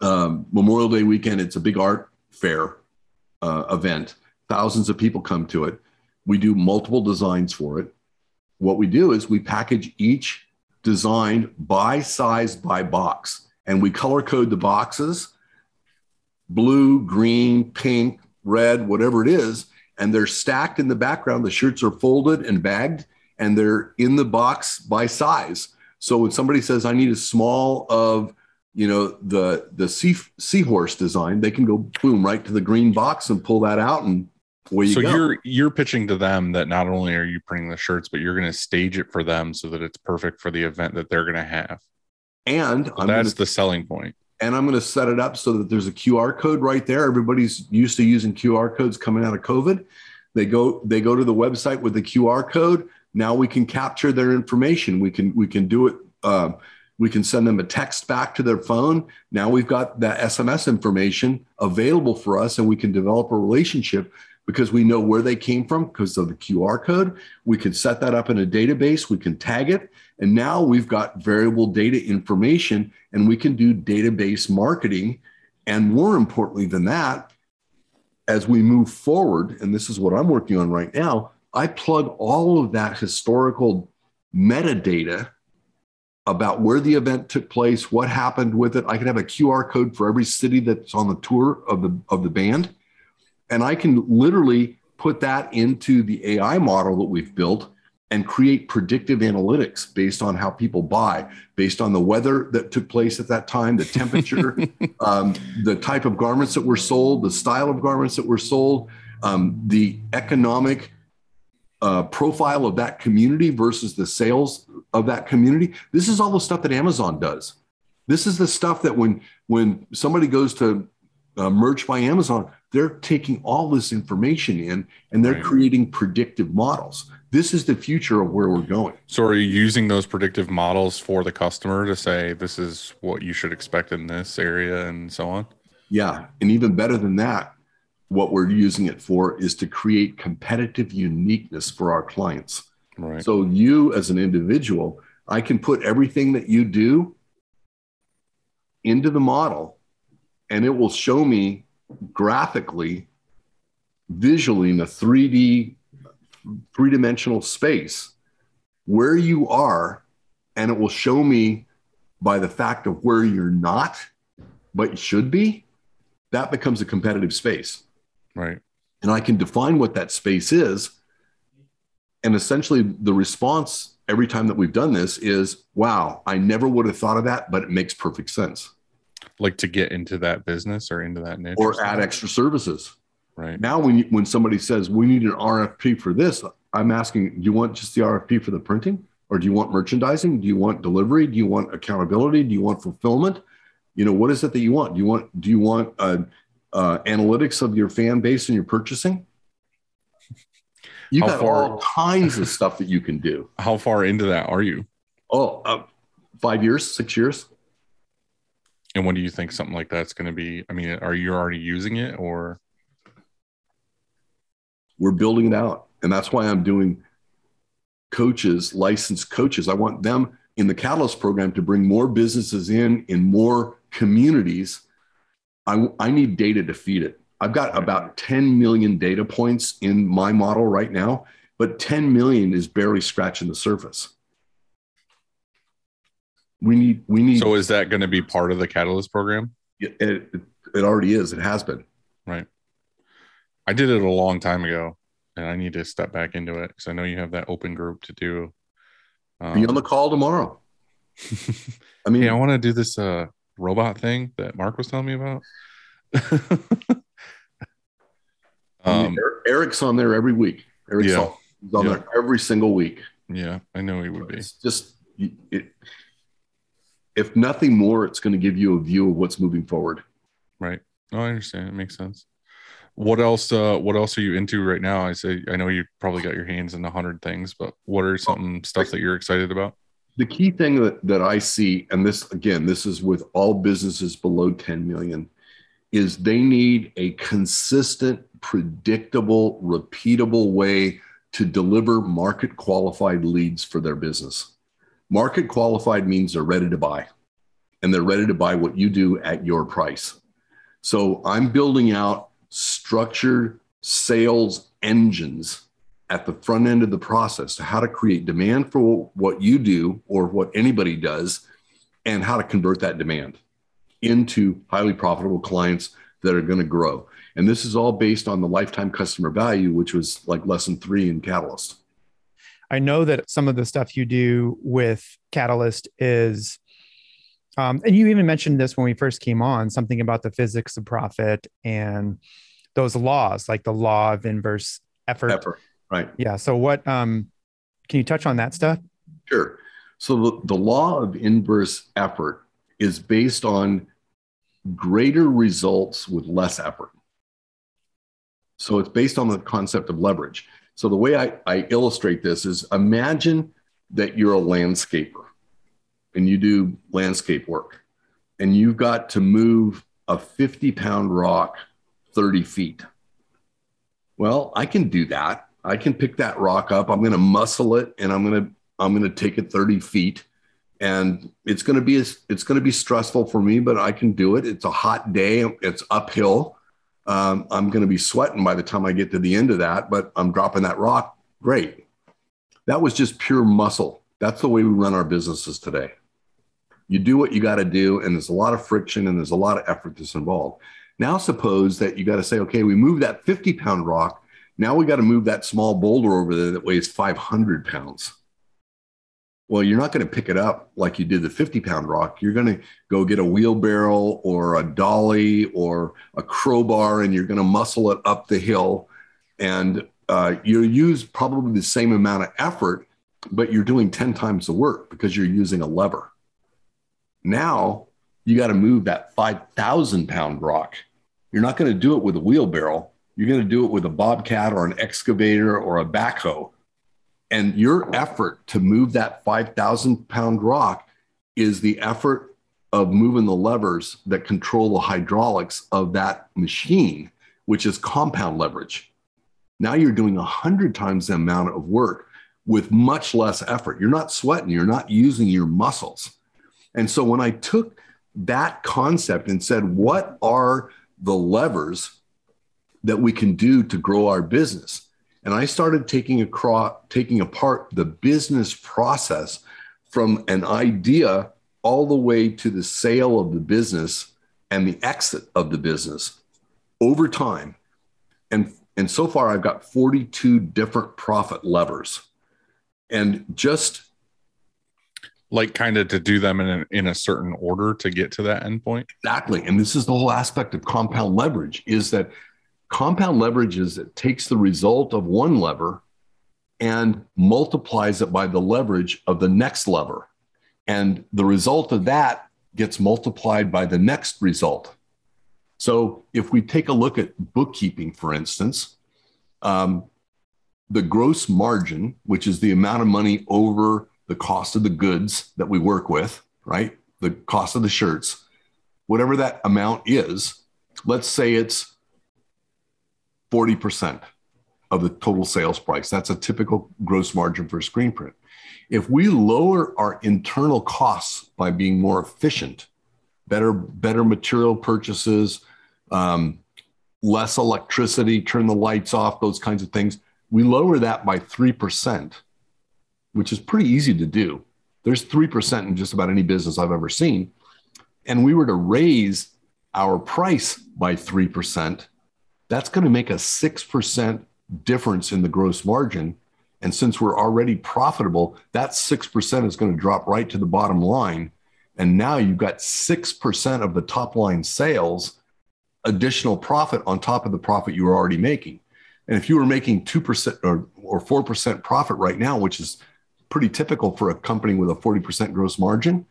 Speaker 7: um, Memorial Day weekend. It's a big art fair. uh, event. Thousands of people come to it. We do multiple designs for it. What we do is we package each design by size by box and we color code the boxes blue, green, pink, red, whatever it is. And they're stacked in the background. The shirts are folded and bagged and they're in the box by size. So when somebody says, I need a small of, you know, the the sea, seahorse design, they can go boom right to the green box and pull that out and you
Speaker 5: so
Speaker 7: go.
Speaker 5: you're you're pitching to them that not only are you printing the shirts, but you're going to stage it for them so that it's perfect for the event that they're going to have.
Speaker 7: and
Speaker 5: So
Speaker 7: I'm
Speaker 5: that's
Speaker 7: gonna,
Speaker 5: the selling point.
Speaker 7: and I'm going to set it up so that there's a QR code right there. Everybody's used to using QR codes coming out of COVID. They go they go to the website with the QR code. Now we can capture their information. We can we can do it. Um, we can send them a text back to their phone. Now we've got that SMS information available for us, and we can develop a relationship because we know where they came from because of the QR code. We can set that up in a database. We can tag it, and now we've got variable data information, and we can do database marketing. And more importantly than that, as we move forward, and this is what I'm working on right now, I plug all of that historical metadata about where the event took place, what happened with it. I can have a QR code for every city that's on the tour of the of the band, and I can literally put that into the AI model that we've built and create predictive analytics based on how people buy, based on the weather that took place at that time, the temperature, um, the type of garments that were sold, the style of garments that were sold, um, the economic uh, profile of that community versus the sales of that community. This is all the stuff that Amazon does. This is the stuff that when when somebody goes to uh, merch by Amazon, they're taking all this information in and they're
Speaker 5: Right.
Speaker 7: creating predictive models. This is the future of where we're going.
Speaker 5: So are you using those predictive models for the customer to say this is what you should expect in this area and so on?
Speaker 7: Yeah. And even better than that, what we're using it for is to create competitive uniqueness for our clients.
Speaker 5: Right.
Speaker 7: So, you as an individual, I can put everything that you do into the model and it will show me graphically, visually in a 3D, three dimensional space where you are. And it will show me by the fact of where you're not, but you should be. That becomes a competitive space
Speaker 5: right.
Speaker 7: and I can define what that space is. And essentially, the response every time that we've done this is, wow, I never would have thought of that, but it makes perfect sense.
Speaker 5: Like to get into that business or into that niche.
Speaker 7: Or add extra services.
Speaker 5: Right.
Speaker 7: Now, when, you, when somebody says, we need an RFP for this, I'm asking, do you want just the RFP for the printing? Or do you want merchandising? Do you want delivery? Do you want accountability? Do you want fulfillment? You know, what is it that you want? Do you want, do you want uh, uh, analytics of your fan base and your purchasing? You've
Speaker 5: How
Speaker 7: got
Speaker 5: far-
Speaker 7: all kinds of stuff that you can do.
Speaker 5: How far into that are you?
Speaker 7: Oh, uh, five years, six years.
Speaker 5: And when do you think something like that's going to be? I mean, are you already using it or?
Speaker 7: We're building it out. And that's why I'm doing coaches, licensed coaches. I want them in the Catalyst program to bring more businesses in, in more communities. I, I need data to feed it. I've got about 10 million data points in my model right now, but 10 million is barely scratching the surface. We need, we need,
Speaker 5: So is that going to be part of the Catalyst program?
Speaker 7: it, it, it already is. It has been. Right.
Speaker 5: I did it a long time ago, and I need to step back into it because I know you have that open group to do. Um,
Speaker 7: Be on the call tomorrow. I mean,
Speaker 5: Hey, I want to do this uh robot thing that Mark was telling me about. um,
Speaker 7: Er- Eric's on there every week. Eric's
Speaker 5: Yeah.
Speaker 7: on
Speaker 5: Yeah.
Speaker 7: there every single week.
Speaker 5: yeah, I know he would be.
Speaker 7: It's just, it, if nothing more, it's going to give you a view of what's moving forward.
Speaker 5: Right. No, I understand. It makes sense. What else? Uh, what else are you into right now? I say I know you probably got your hands in a hundred things, but what are some stuff that you're excited about?
Speaker 7: The key thing that, that I see, and this again, this is with all businesses below 10 million, is they need a consistent, predictable, repeatable way to deliver market qualified leads for their business. Market qualified means they're ready to buy and they're ready to buy what you do at your price. So I'm building out structured sales engines at the front end of the process to how to create demand for what you do or what anybody does and how to convert that demand into highly profitable clients that are going to grow. And this is all based on the lifetime customer value, which was like lesson three in Catalyst.
Speaker 3: I know that some of the stuff you do with Catalyst is, um, and you even mentioned this when we first came on, something about the physics of profit and those laws, like the law of inverse effort.
Speaker 7: Effort, right?
Speaker 3: Yeah. So what? Um, can you touch on that stuff?
Speaker 7: Sure. So the, the law of inverse effort is based on greater results with less effort. So it's based on the concept of leverage. So the way I, I illustrate this is imagine that you're a landscaper and you do landscape work and you've got to move a 50 pound rock 30 feet. Well, I can do that. I can pick that rock up. I'm going to muscle it and I'm going to I'm going to take it 30 feet and it's going to be it's going to be stressful for me, but I can do it. It's a hot day. It's uphill. Um, I'm going to be sweating by the time I get to the end of that, but I'm dropping that rock. Great. That was just pure muscle. That's the way we run our businesses today. You do what you got to do, and there's a lot of friction and there's a lot of effort that's involved. Now, suppose that you got to say, okay, we move that 50 pound rock. Now we got to move that small boulder over there that weighs 500 pounds. Well, you're not going to pick it up like you did the 50 pound rock. You're going to go get a wheelbarrow or a dolly or a crowbar and you're going to muscle it up the hill. And uh, you use probably the same amount of effort, but you're doing 10 times the work because you're using a lever. Now you got to move that 5,000 pound rock. You're not going to do it with a wheelbarrow. You're going to do it with a bobcat or an excavator or a backhoe. And your effort to move that 5,000 pound rock is the effort of moving the levers that control the hydraulics of that machine, which is compound leverage. Now you're doing 100 times the amount of work with much less effort. You're not sweating, you're not using your muscles. And so when I took that concept and said, what are the levers that we can do to grow our business? And I started taking across, taking apart the business process from an idea all the way to the sale of the business and the exit of the business over time. And, and so far, I've got 42 different profit levers. And just
Speaker 5: like kind of to do them in a, in a certain order to get to that endpoint.
Speaker 7: Exactly. And this is the whole aspect of compound leverage is that compound leverage is it takes the result of one lever and multiplies it by the leverage of the next lever. And the result of that gets multiplied by the next result. So if we take a look at bookkeeping, for instance, um, the gross margin, which is the amount of money over the cost of the goods that we work with, right? The cost of the shirts, whatever that amount is, let's say it's 40% of the total sales price. That's a typical gross margin for a screen print. If we lower our internal costs by being more efficient, better, better material purchases, um, less electricity, turn the lights off, those kinds of things, we lower that by 3%, which is pretty easy to do. There's 3% in just about any business I've ever seen. And we were to raise our price by 3%, that's going to make a 6% difference in the gross margin. And since we're already profitable, that 6% is going to drop right to the bottom line. And now you've got 6% of the top line sales additional profit on top of the profit you were already making. And if you were making 2% or, or 4% profit right now, which is pretty typical for a company with a 40% gross margin,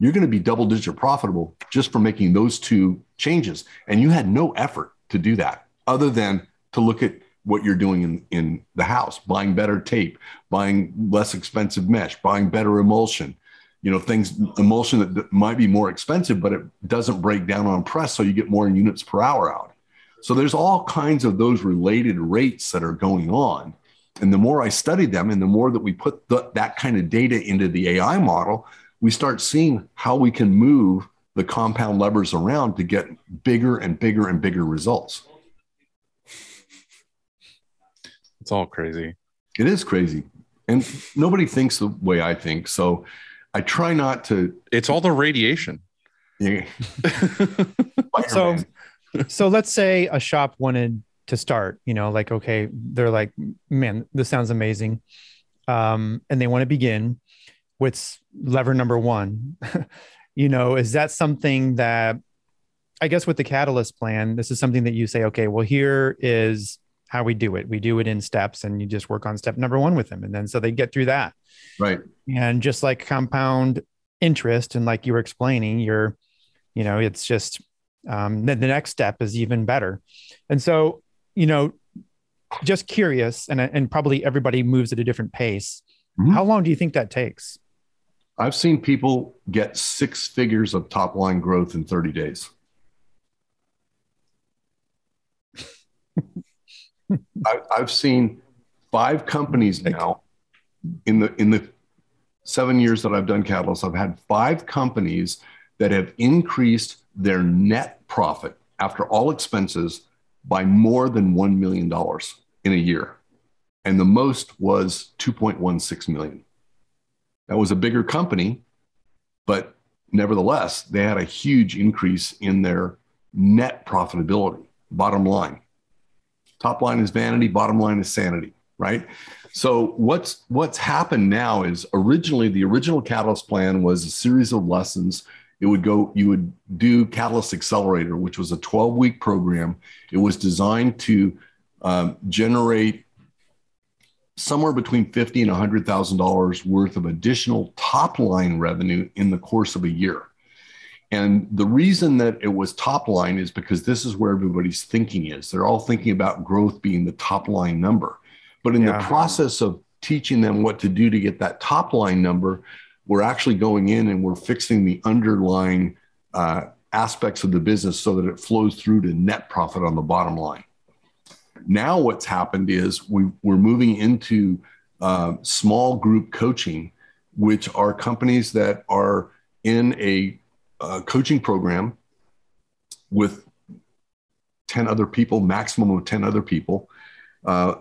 Speaker 7: you're going to be double digit profitable just for making those two changes. And you had no effort to do that other than to look at what you're doing in, in the house, buying better tape, buying less expensive mesh, buying better emulsion, you know, things, emulsion that might be more expensive, but it doesn't break down on press. So you get more units per hour out. So there's all kinds of those related rates that are going on. And the more I study them and the more that we put the, that kind of data into the AI model, we start seeing how we can move the compound levers around to get bigger and bigger and bigger results.
Speaker 5: It's all crazy.
Speaker 7: It is crazy. And nobody thinks the way I think. So I try not to.
Speaker 5: It's all the radiation.
Speaker 7: Yeah,
Speaker 3: So, so let's say a shop wanted to start, you know, like, okay, they're like, man, this sounds amazing. Um, and they want to begin with lever number one. you know, is that something that I guess with the catalyst plan, this is something that you say, okay, well, here is how we do it. We do it in steps and you just work on step number one with them. And then so they get through that.
Speaker 7: right.
Speaker 3: And just like compound interest, and like you were explaining, you're, you know, it's just um, then the next step is even better. And so, you know, just curious, and and probably everybody moves at a different pace.
Speaker 7: Mhm.
Speaker 3: How long do you think that takes?
Speaker 7: I've seen people get six figures of top line growth in 30 days. I, I've seen five companies now in the in the seven years that I've done Catalyst. I've had five companies that have increased their net profit after all expenses by more than one million dollars in a year, and the most was 2.16 million. That was a bigger company, but nevertheless, they had a huge increase in their net profitability, bottom line. Top line is vanity, bottom line is sanity, right? So what's what's happened now is originally the original Catalyst plan was a series of lessons. It would go, you would do Catalyst Accelerator, which was a 12 week program. It was designed to um, generate somewhere between fifty and hundred thousand dollars worth of additional top line revenue in the course of a year. And the reason that it was top line is because this is where everybody's thinking is. They're all thinking about growth being the top line number. But in
Speaker 3: Yeah.
Speaker 7: the process of teaching them what to do to get that top line number, we're actually going in and we're fixing the underlying uh, aspects of the business so that it flows through to net profit on the bottom line. Now, what's happened is we, we're moving into uh, small group coaching, which are companies that are in a uh, coaching program with 10 other people, maximum of 10 other people. Uh,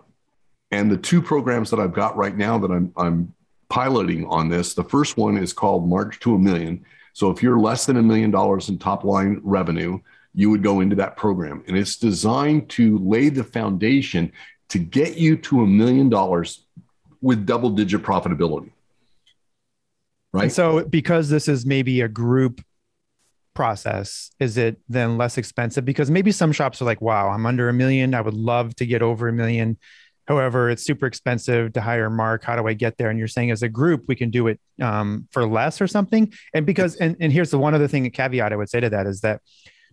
Speaker 7: and the two programs that I've got right now that I'm, I'm piloting on this, the first one is called March to a Million. So if you're less than a million dollars in top line revenue, you would go into that program. And it's designed to lay the foundation to get you to a million dollars with double digit profitability. Right.
Speaker 3: And so, because this is maybe a group process, is it then less expensive? Because maybe some shops are like, wow, I'm under a million. I would love to get over a million. However, it's super expensive to hire Mark. How do I get there? And you're saying as a group, we can do it um, for less or something. And because, and, and here's the one other thing, a caveat I would say to that is that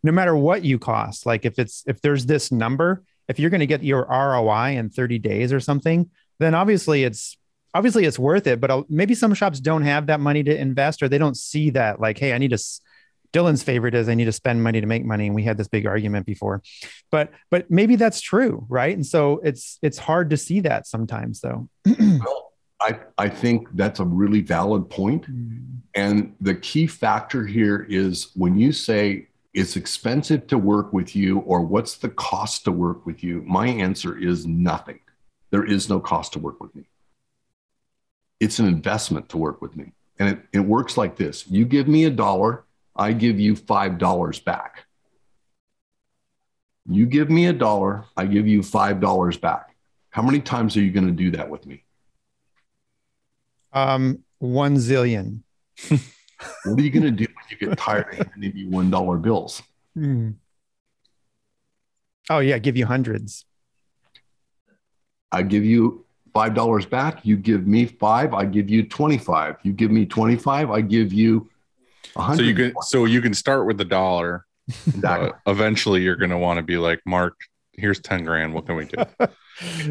Speaker 3: no matter what you cost, like if it's, if there's this number, if you're going to get your ROI in 30 days or something, then obviously it's, obviously it's worth it. But uh, maybe some shops don't have that money to invest or they don't see that like, hey, I need to, Dylan's favorite is I need to spend money to make money. And we had this big argument before, but, but maybe that's true. Right. And so it's, it's hard to see that sometimes though.
Speaker 7: Well, I, I think that's a really valid point. Mm-hmm. And the key factor here is when you say it's expensive to work with you or what's the cost to work with you, my answer is nothing. There is no cost to work with me. It's an investment to work with me. And it, it works like this you give me a dollar, I give you $5 back. You give me a dollar, I give you $5 back. How many times are you going to do that with me?
Speaker 3: Um, one zillion.
Speaker 7: What are you going to do when you get tired of handing me one dollar bills?
Speaker 3: Hmm. Oh yeah. Give you hundreds.
Speaker 7: I give you five dollars back. You give me five. I give you twenty-five. You give me twenty-five. I give you
Speaker 5: So you can so you can start with the dollar.
Speaker 7: Exactly.
Speaker 5: But eventually you're gonna want to be like, Mark, here's 10 grand. What can we do?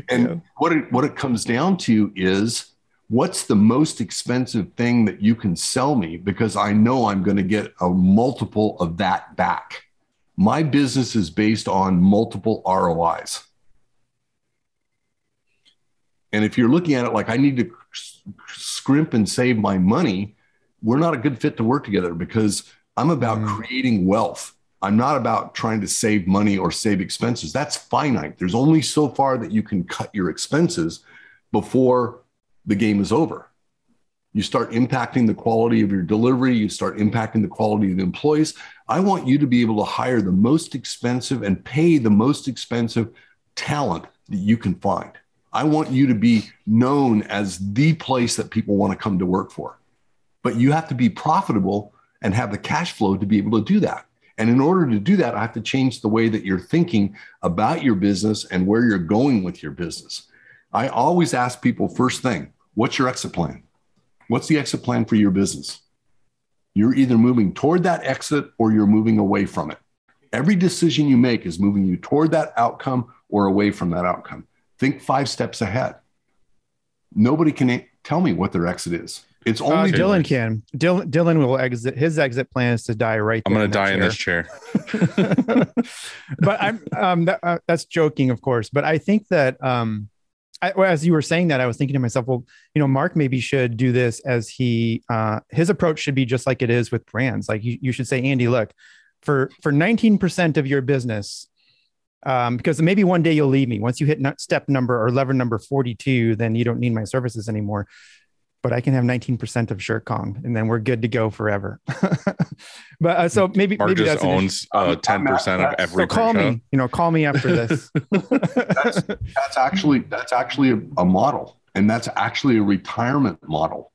Speaker 7: And what it what it comes down to is what's the most expensive thing that you can sell me because I know I'm going to get a multiple of that back. My business is based on multiple ROIs. And if you're looking at it like I need to scrimp and save my money, we're not a good fit to work together because I'm about
Speaker 3: Mm.
Speaker 7: creating wealth. I'm not about trying to save money or save expenses. That's finite. There's only so far that you can cut your expenses before the game is over. You start impacting the quality of your delivery, you start impacting the quality of the employees. I want you to be able to hire the most expensive and pay the most expensive talent that you can find. I want you to be known as the place that people want to come to work for. But you have to be profitable and have the cash flow to be able to do that. And in order to do that, I have to change the way that you're thinking about your business and where you're going with your business. I always ask people first thing, what's your exit plan? What's the exit plan for your business? You're either moving toward that exit or you're moving away from it. Every decision you make is moving you toward that outcome or away from that outcome. Think five steps ahead. Nobody can tell me what their exit is. It's
Speaker 3: Uh,
Speaker 7: only
Speaker 3: Dylan can. Dylan, Dylan will exit. His exit plan is to die right.
Speaker 5: I'm going to die in this chair.
Speaker 3: but I'm um that, uh, that's joking, of course. But I think that um, I, well, as you were saying that, I was thinking to myself, well, you know, Mark maybe should do this as he uh, his approach should be just like it is with brands. Like you, you should say, Andy, look, for for 19% of your business, um, because maybe one day you'll leave me. Once you hit step number or lever number 42, then you don't need my services anymore. But I can have 19% of Shirt Kong, and then we're good to go forever. but uh, so maybe
Speaker 5: Mark
Speaker 3: maybe
Speaker 5: just
Speaker 3: that's
Speaker 5: owns uh,
Speaker 7: I'm- I'm
Speaker 5: 10%
Speaker 7: at-
Speaker 5: of
Speaker 7: that's-
Speaker 5: every
Speaker 3: so call
Speaker 5: show.
Speaker 3: me, you know, call me after this.
Speaker 7: that's, that's actually that's actually a, a model and that's actually a retirement model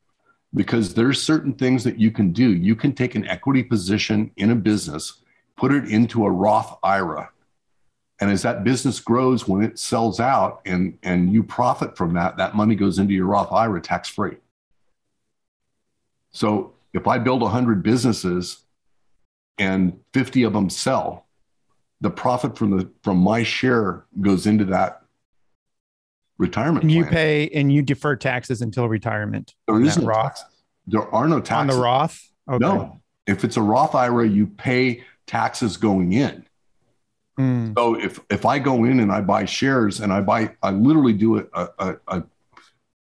Speaker 7: because there's certain things that you can do you can take an equity position in a business put it into a roth ira and as that business grows when it sells out and and you profit from that that money goes into your roth ira tax free so if i build 100 businesses and 50 of them sell the profit from the from my share goes into that retirement
Speaker 3: and you
Speaker 7: plan.
Speaker 3: pay and you defer taxes until retirement
Speaker 7: there
Speaker 3: on
Speaker 7: no
Speaker 3: Roth?
Speaker 7: tax. There are no taxes on
Speaker 3: the Roth. Okay.
Speaker 7: No. If it's a Roth IRA, you pay taxes going in.
Speaker 3: Mm.
Speaker 7: So if if I go in and I buy shares and I buy, I literally do a, a, a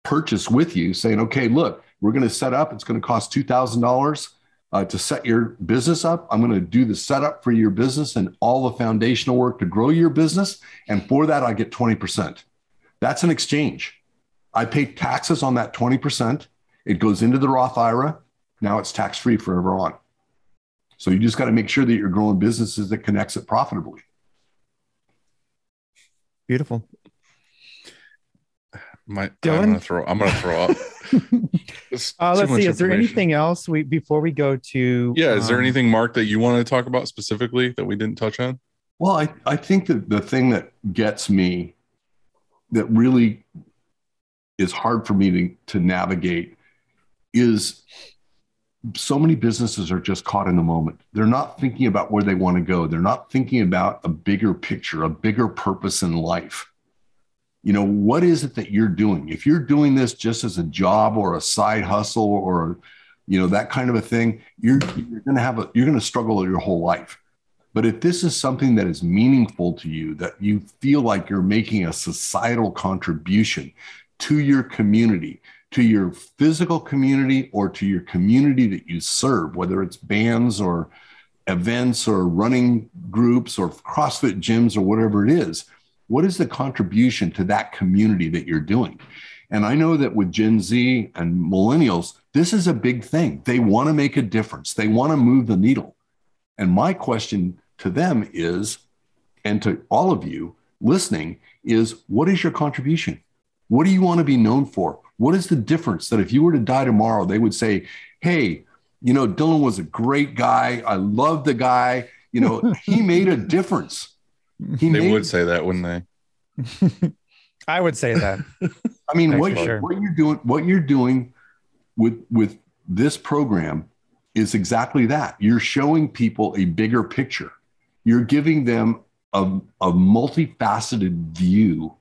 Speaker 7: purchase with you, saying, okay, look, we're going to set up. It's going to cost two thousand dollars uh, to set your business up. I'm going to do the setup for your business and all the foundational work to grow your business. And for that, I get twenty percent. That's an exchange. I pay taxes on that twenty percent. It goes into the Roth IRA. Now it's tax free forever on. So you just got to make sure that you're growing businesses that can it profitably.
Speaker 3: Beautiful.
Speaker 5: My, I'm gonna throw. I'm gonna throw up. It's
Speaker 3: Uh, let's see. Is there anything else we before we go to?
Speaker 5: Yeah, is there
Speaker 3: um,
Speaker 5: anything, Mark, that you want to talk about specifically that we didn't touch on?
Speaker 7: Well, I, I think that the thing that gets me that really is hard for me to, to navigate is so many businesses are just caught in the moment. They're not thinking about where they want to go. They're not thinking about a bigger picture, a bigger purpose in life. You know, what is it that you're doing? If you're doing this just as a job or a side hustle or, you know, that kind of a thing, you're, you're going to have a, you're going to struggle your whole life. But if this is something that is meaningful to you, that you feel like you're making a societal contribution to your community, to your physical community, or to your community that you serve, whether it's bands or events or running groups or CrossFit gyms or whatever it is, what is the contribution to that community that you're doing? And I know that with Gen Z and millennials, this is a big thing. They want to make a difference, they want to move the needle. And my question to them is, and to all of you listening, is what is your contribution? What do you want to be known for? What is the difference that if you were to die tomorrow, they would say, hey, you know, Dylan was a great guy. I love the guy. You know, he made a difference. He
Speaker 5: They
Speaker 7: made,
Speaker 5: would say that, wouldn't they?
Speaker 3: I would say that.
Speaker 7: I mean,
Speaker 3: Thanks
Speaker 7: what,
Speaker 3: for sure.
Speaker 7: what you're doing, what you're doing with with this program is exactly that. You're showing people a bigger picture. You're giving them a, a multifaceted view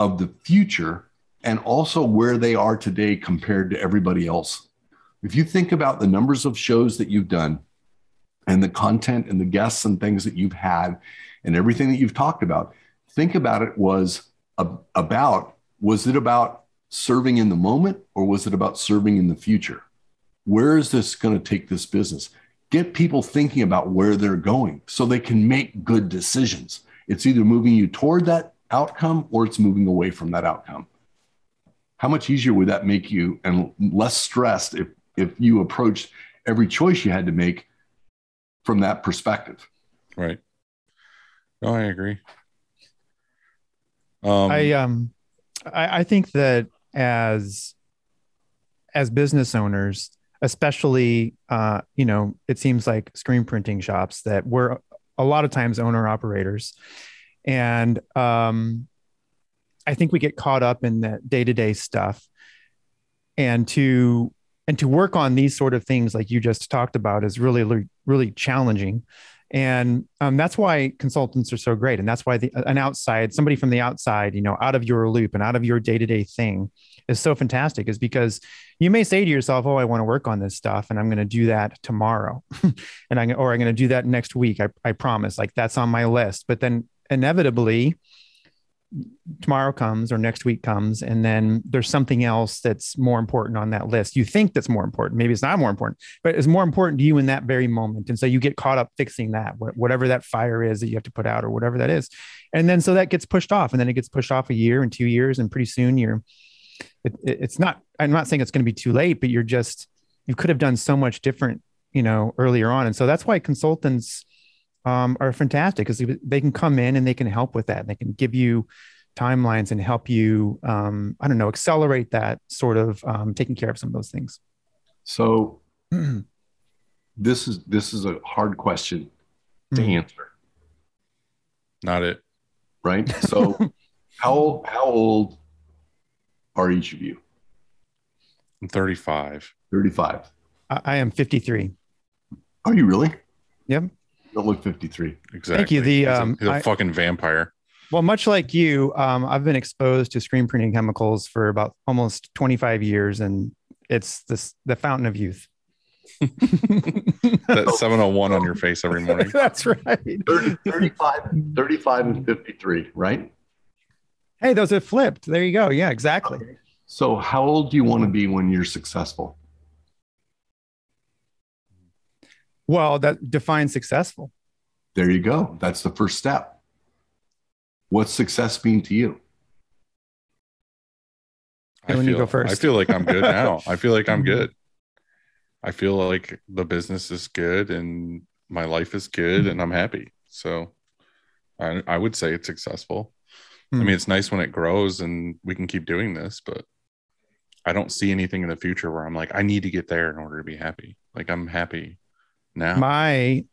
Speaker 7: of the future and also where they are today compared to everybody else. If you think about the numbers of shows that you've done and the content and the guests and things that you've had and everything that you've talked about, think about it was about was it about serving in the moment or was it about serving in the future? Where is this going to take this business? get people thinking about where they're going so they can make good decisions. It's either moving you toward that outcome or it's moving away from that outcome. How much easier would that make you and less stressed if if you approached every choice you had to make from that perspective?
Speaker 5: Right. No, I agree. Um,
Speaker 3: I um I, I think that as as business owners, especially uh, you know, it seems like screen printing shops that we're a lot of times owner operators. And um I think we get caught up in that day-to-day stuff. And to and to work on these sort of things like you just talked about is really really challenging and um, that's why consultants are so great. And that's why the, an outside somebody from the outside you know out of your loop and out of your day-to-day thing is so fantastic is because you may say to yourself oh i want to work on this stuff and i'm going to do that tomorrow. And i or i'm going to do that next week I, I promise. Like that's on my list. But then inevitably tomorrow comes or next week comes and then there's something else that's more important on that list. You think that's more important. Maybe it's not more important but it's more important to you in that very moment. And so you get caught up fixing that whatever that fire is that you have to put out or whatever that is. And then so that gets pushed off and then it gets pushed off a year and two years and pretty soon you're it, it's not i'm not saying it's going to be too late but you're just you could have done so much different you know earlier on. And so that's why consultants um, are fantastic because they can come in and they can help with that. They can give you timelines and help you, um, I don't know, accelerate that sort of um, taking care of some of those things.
Speaker 7: So this is this is a hard question to
Speaker 3: Mhm.
Speaker 7: answer,
Speaker 5: not it.
Speaker 7: right? So how how old are each of you?
Speaker 5: I'm 35.
Speaker 7: 35.
Speaker 3: I, I am 53.
Speaker 7: Are you really?
Speaker 3: Yep.
Speaker 7: You don't look 53.
Speaker 5: Exactly.
Speaker 3: Thank you. The,
Speaker 5: He's a-
Speaker 3: um,
Speaker 5: he's a
Speaker 3: I-
Speaker 5: fucking vampire.
Speaker 3: Well, much like you, um, I've been exposed to screen printing chemicals for about almost 25 years, and it's this the fountain of youth.
Speaker 5: That 701 on your face every morning.
Speaker 3: That's right.
Speaker 7: 30, 35, 35 and 53, right?
Speaker 3: Hey, those have flipped. There you go. Yeah, exactly.
Speaker 7: So how old do you want to be when you're successful?
Speaker 3: Well, that defines successful.
Speaker 7: There you go. That's the first step. What's success mean to you?
Speaker 5: I
Speaker 3: Dylan, you
Speaker 5: feel,
Speaker 3: go first.
Speaker 5: I feel like I'm good now. I feel like I'm good. I feel like the business is good and my life is good and I'm happy. So I, I would say it's successful. I
Speaker 3: Hmm.
Speaker 5: mean, it's nice when it grows and we can keep doing this, but I don't see anything in the future where I'm like, I need to get there in order to be happy. Like I'm happy now.
Speaker 3: my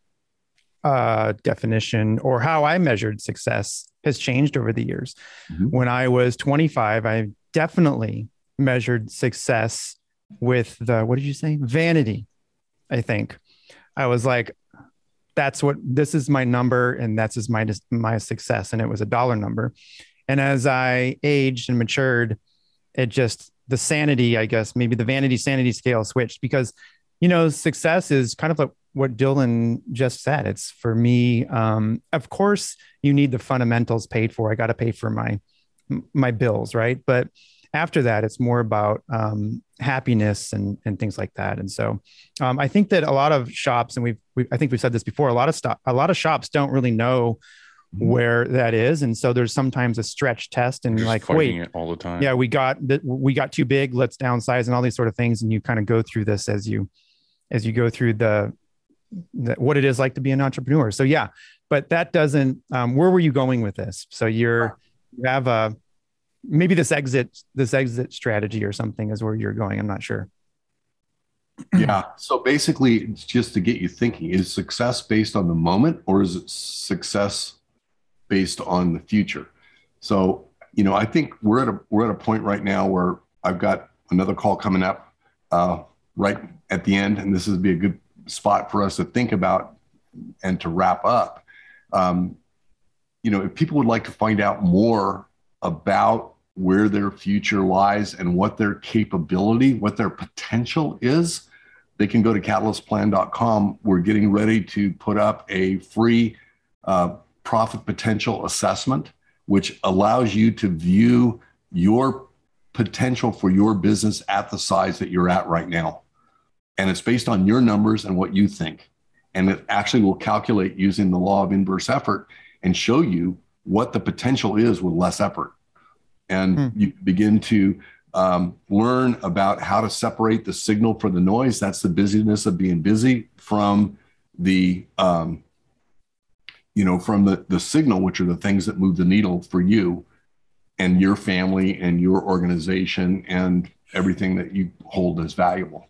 Speaker 3: uh, definition or how I measured success has changed over the years.
Speaker 7: Mhm.
Speaker 3: When I was 25, I definitely measured success with the, what did you say? Vanity, I think. I was like, that's what this is my number and that's is my my success and it was a dollar number and as i aged and matured it just the sanity i guess maybe the vanity sanity scale switched because you know success is kind of like what dylan just said. It's for me um, of course you need the fundamentals paid for. I got to pay for my my bills right? But after that it's more about um, happiness and and things like that. And so um, i think that a lot of shops and we've, we i think we've said this before a lot of stop a lot of shops don't really know where that is. And so there's sometimes a stretch test and
Speaker 5: Just
Speaker 3: like wait
Speaker 5: it all the time.
Speaker 3: yeah we got that we got too big let's downsize and all these sort of things. And you kind of go through this as you as you go through the what it is like to be an entrepreneur. So yeah but that doesn't um, where were you going with this? So you're you have a maybe this exit this exit strategy or something is where you're going. I'm not sure.
Speaker 7: Yeah. So basically, it's just to get you thinking is success based on the moment or is it success based on the future? So, you know, I think we're at a we're at a point right now where I've got another call coming up uh, right at the end, and this would be a good spot for us to think about and to wrap up. Um, you know, if people would like to find out more about where their future lies and what their capability, what their potential is, they can go to catalystplan.com. We're getting ready to put up a free uh, profit potential assessment, which allows you to view your potential for your business at the size that you're at right now. And it's based on your numbers and what you think. and it actually will calculate using the law of inverse effort and show you what the potential is with less effort. And
Speaker 3: Hmm.
Speaker 7: you begin to um, learn about how to separate the signal for the noise. That's the busyness of being busy from the, um, you know, from the, the signal, which are the things that move the needle for you and your family and your organization and everything that you hold as valuable.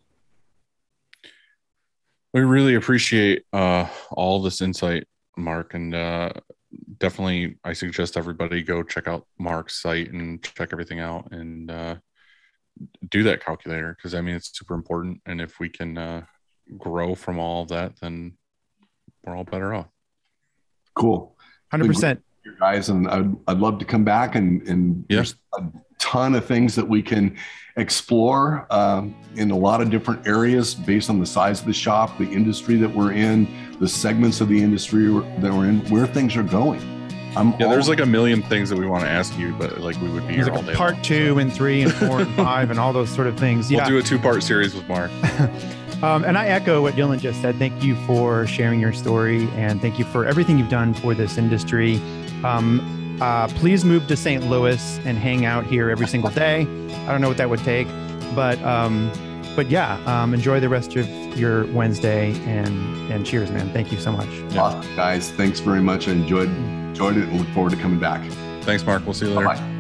Speaker 5: We really appreciate uh, all this insight, Mark, and uh, definitely I suggest everybody go check out Mark's site and check everything out and uh, do that calculator because I mean it's super important. And if we can uh, grow from all of that, then we're all better off.
Speaker 7: Cool.
Speaker 3: Hundred percent.
Speaker 7: you guys, and I'd, I'd love to come back and, and
Speaker 5: Yeah.
Speaker 7: There's a ton of things that we can explore um, in a lot of different areas based on the size of the shop, the industry that we're in, the segments of the industry that we're in, where things are going. I'm
Speaker 5: Yeah, there's like a million things that we want to ask you, but like we would be
Speaker 3: There's
Speaker 5: here all day.
Speaker 3: part
Speaker 5: long,
Speaker 3: two
Speaker 5: so
Speaker 3: and three and four and five and all those sort of things.
Speaker 5: We'll
Speaker 3: Yeah.
Speaker 5: do a two part series with Mark.
Speaker 3: Um, and I echo what Dylan just said. Thank you for sharing your story and thank you for everything you've done for this industry. Um, uh, please move to St. Louis and hang out here every single day. I don't know what that would take, but um, but yeah, um, enjoy the rest of your Wednesday and and cheers, man. Thank you so much.
Speaker 7: awesome, guys. Thanks very much. I enjoyed enjoyed it look forward to coming back.
Speaker 5: Thanks, Mark. We'll see you later.
Speaker 7: Bye bye.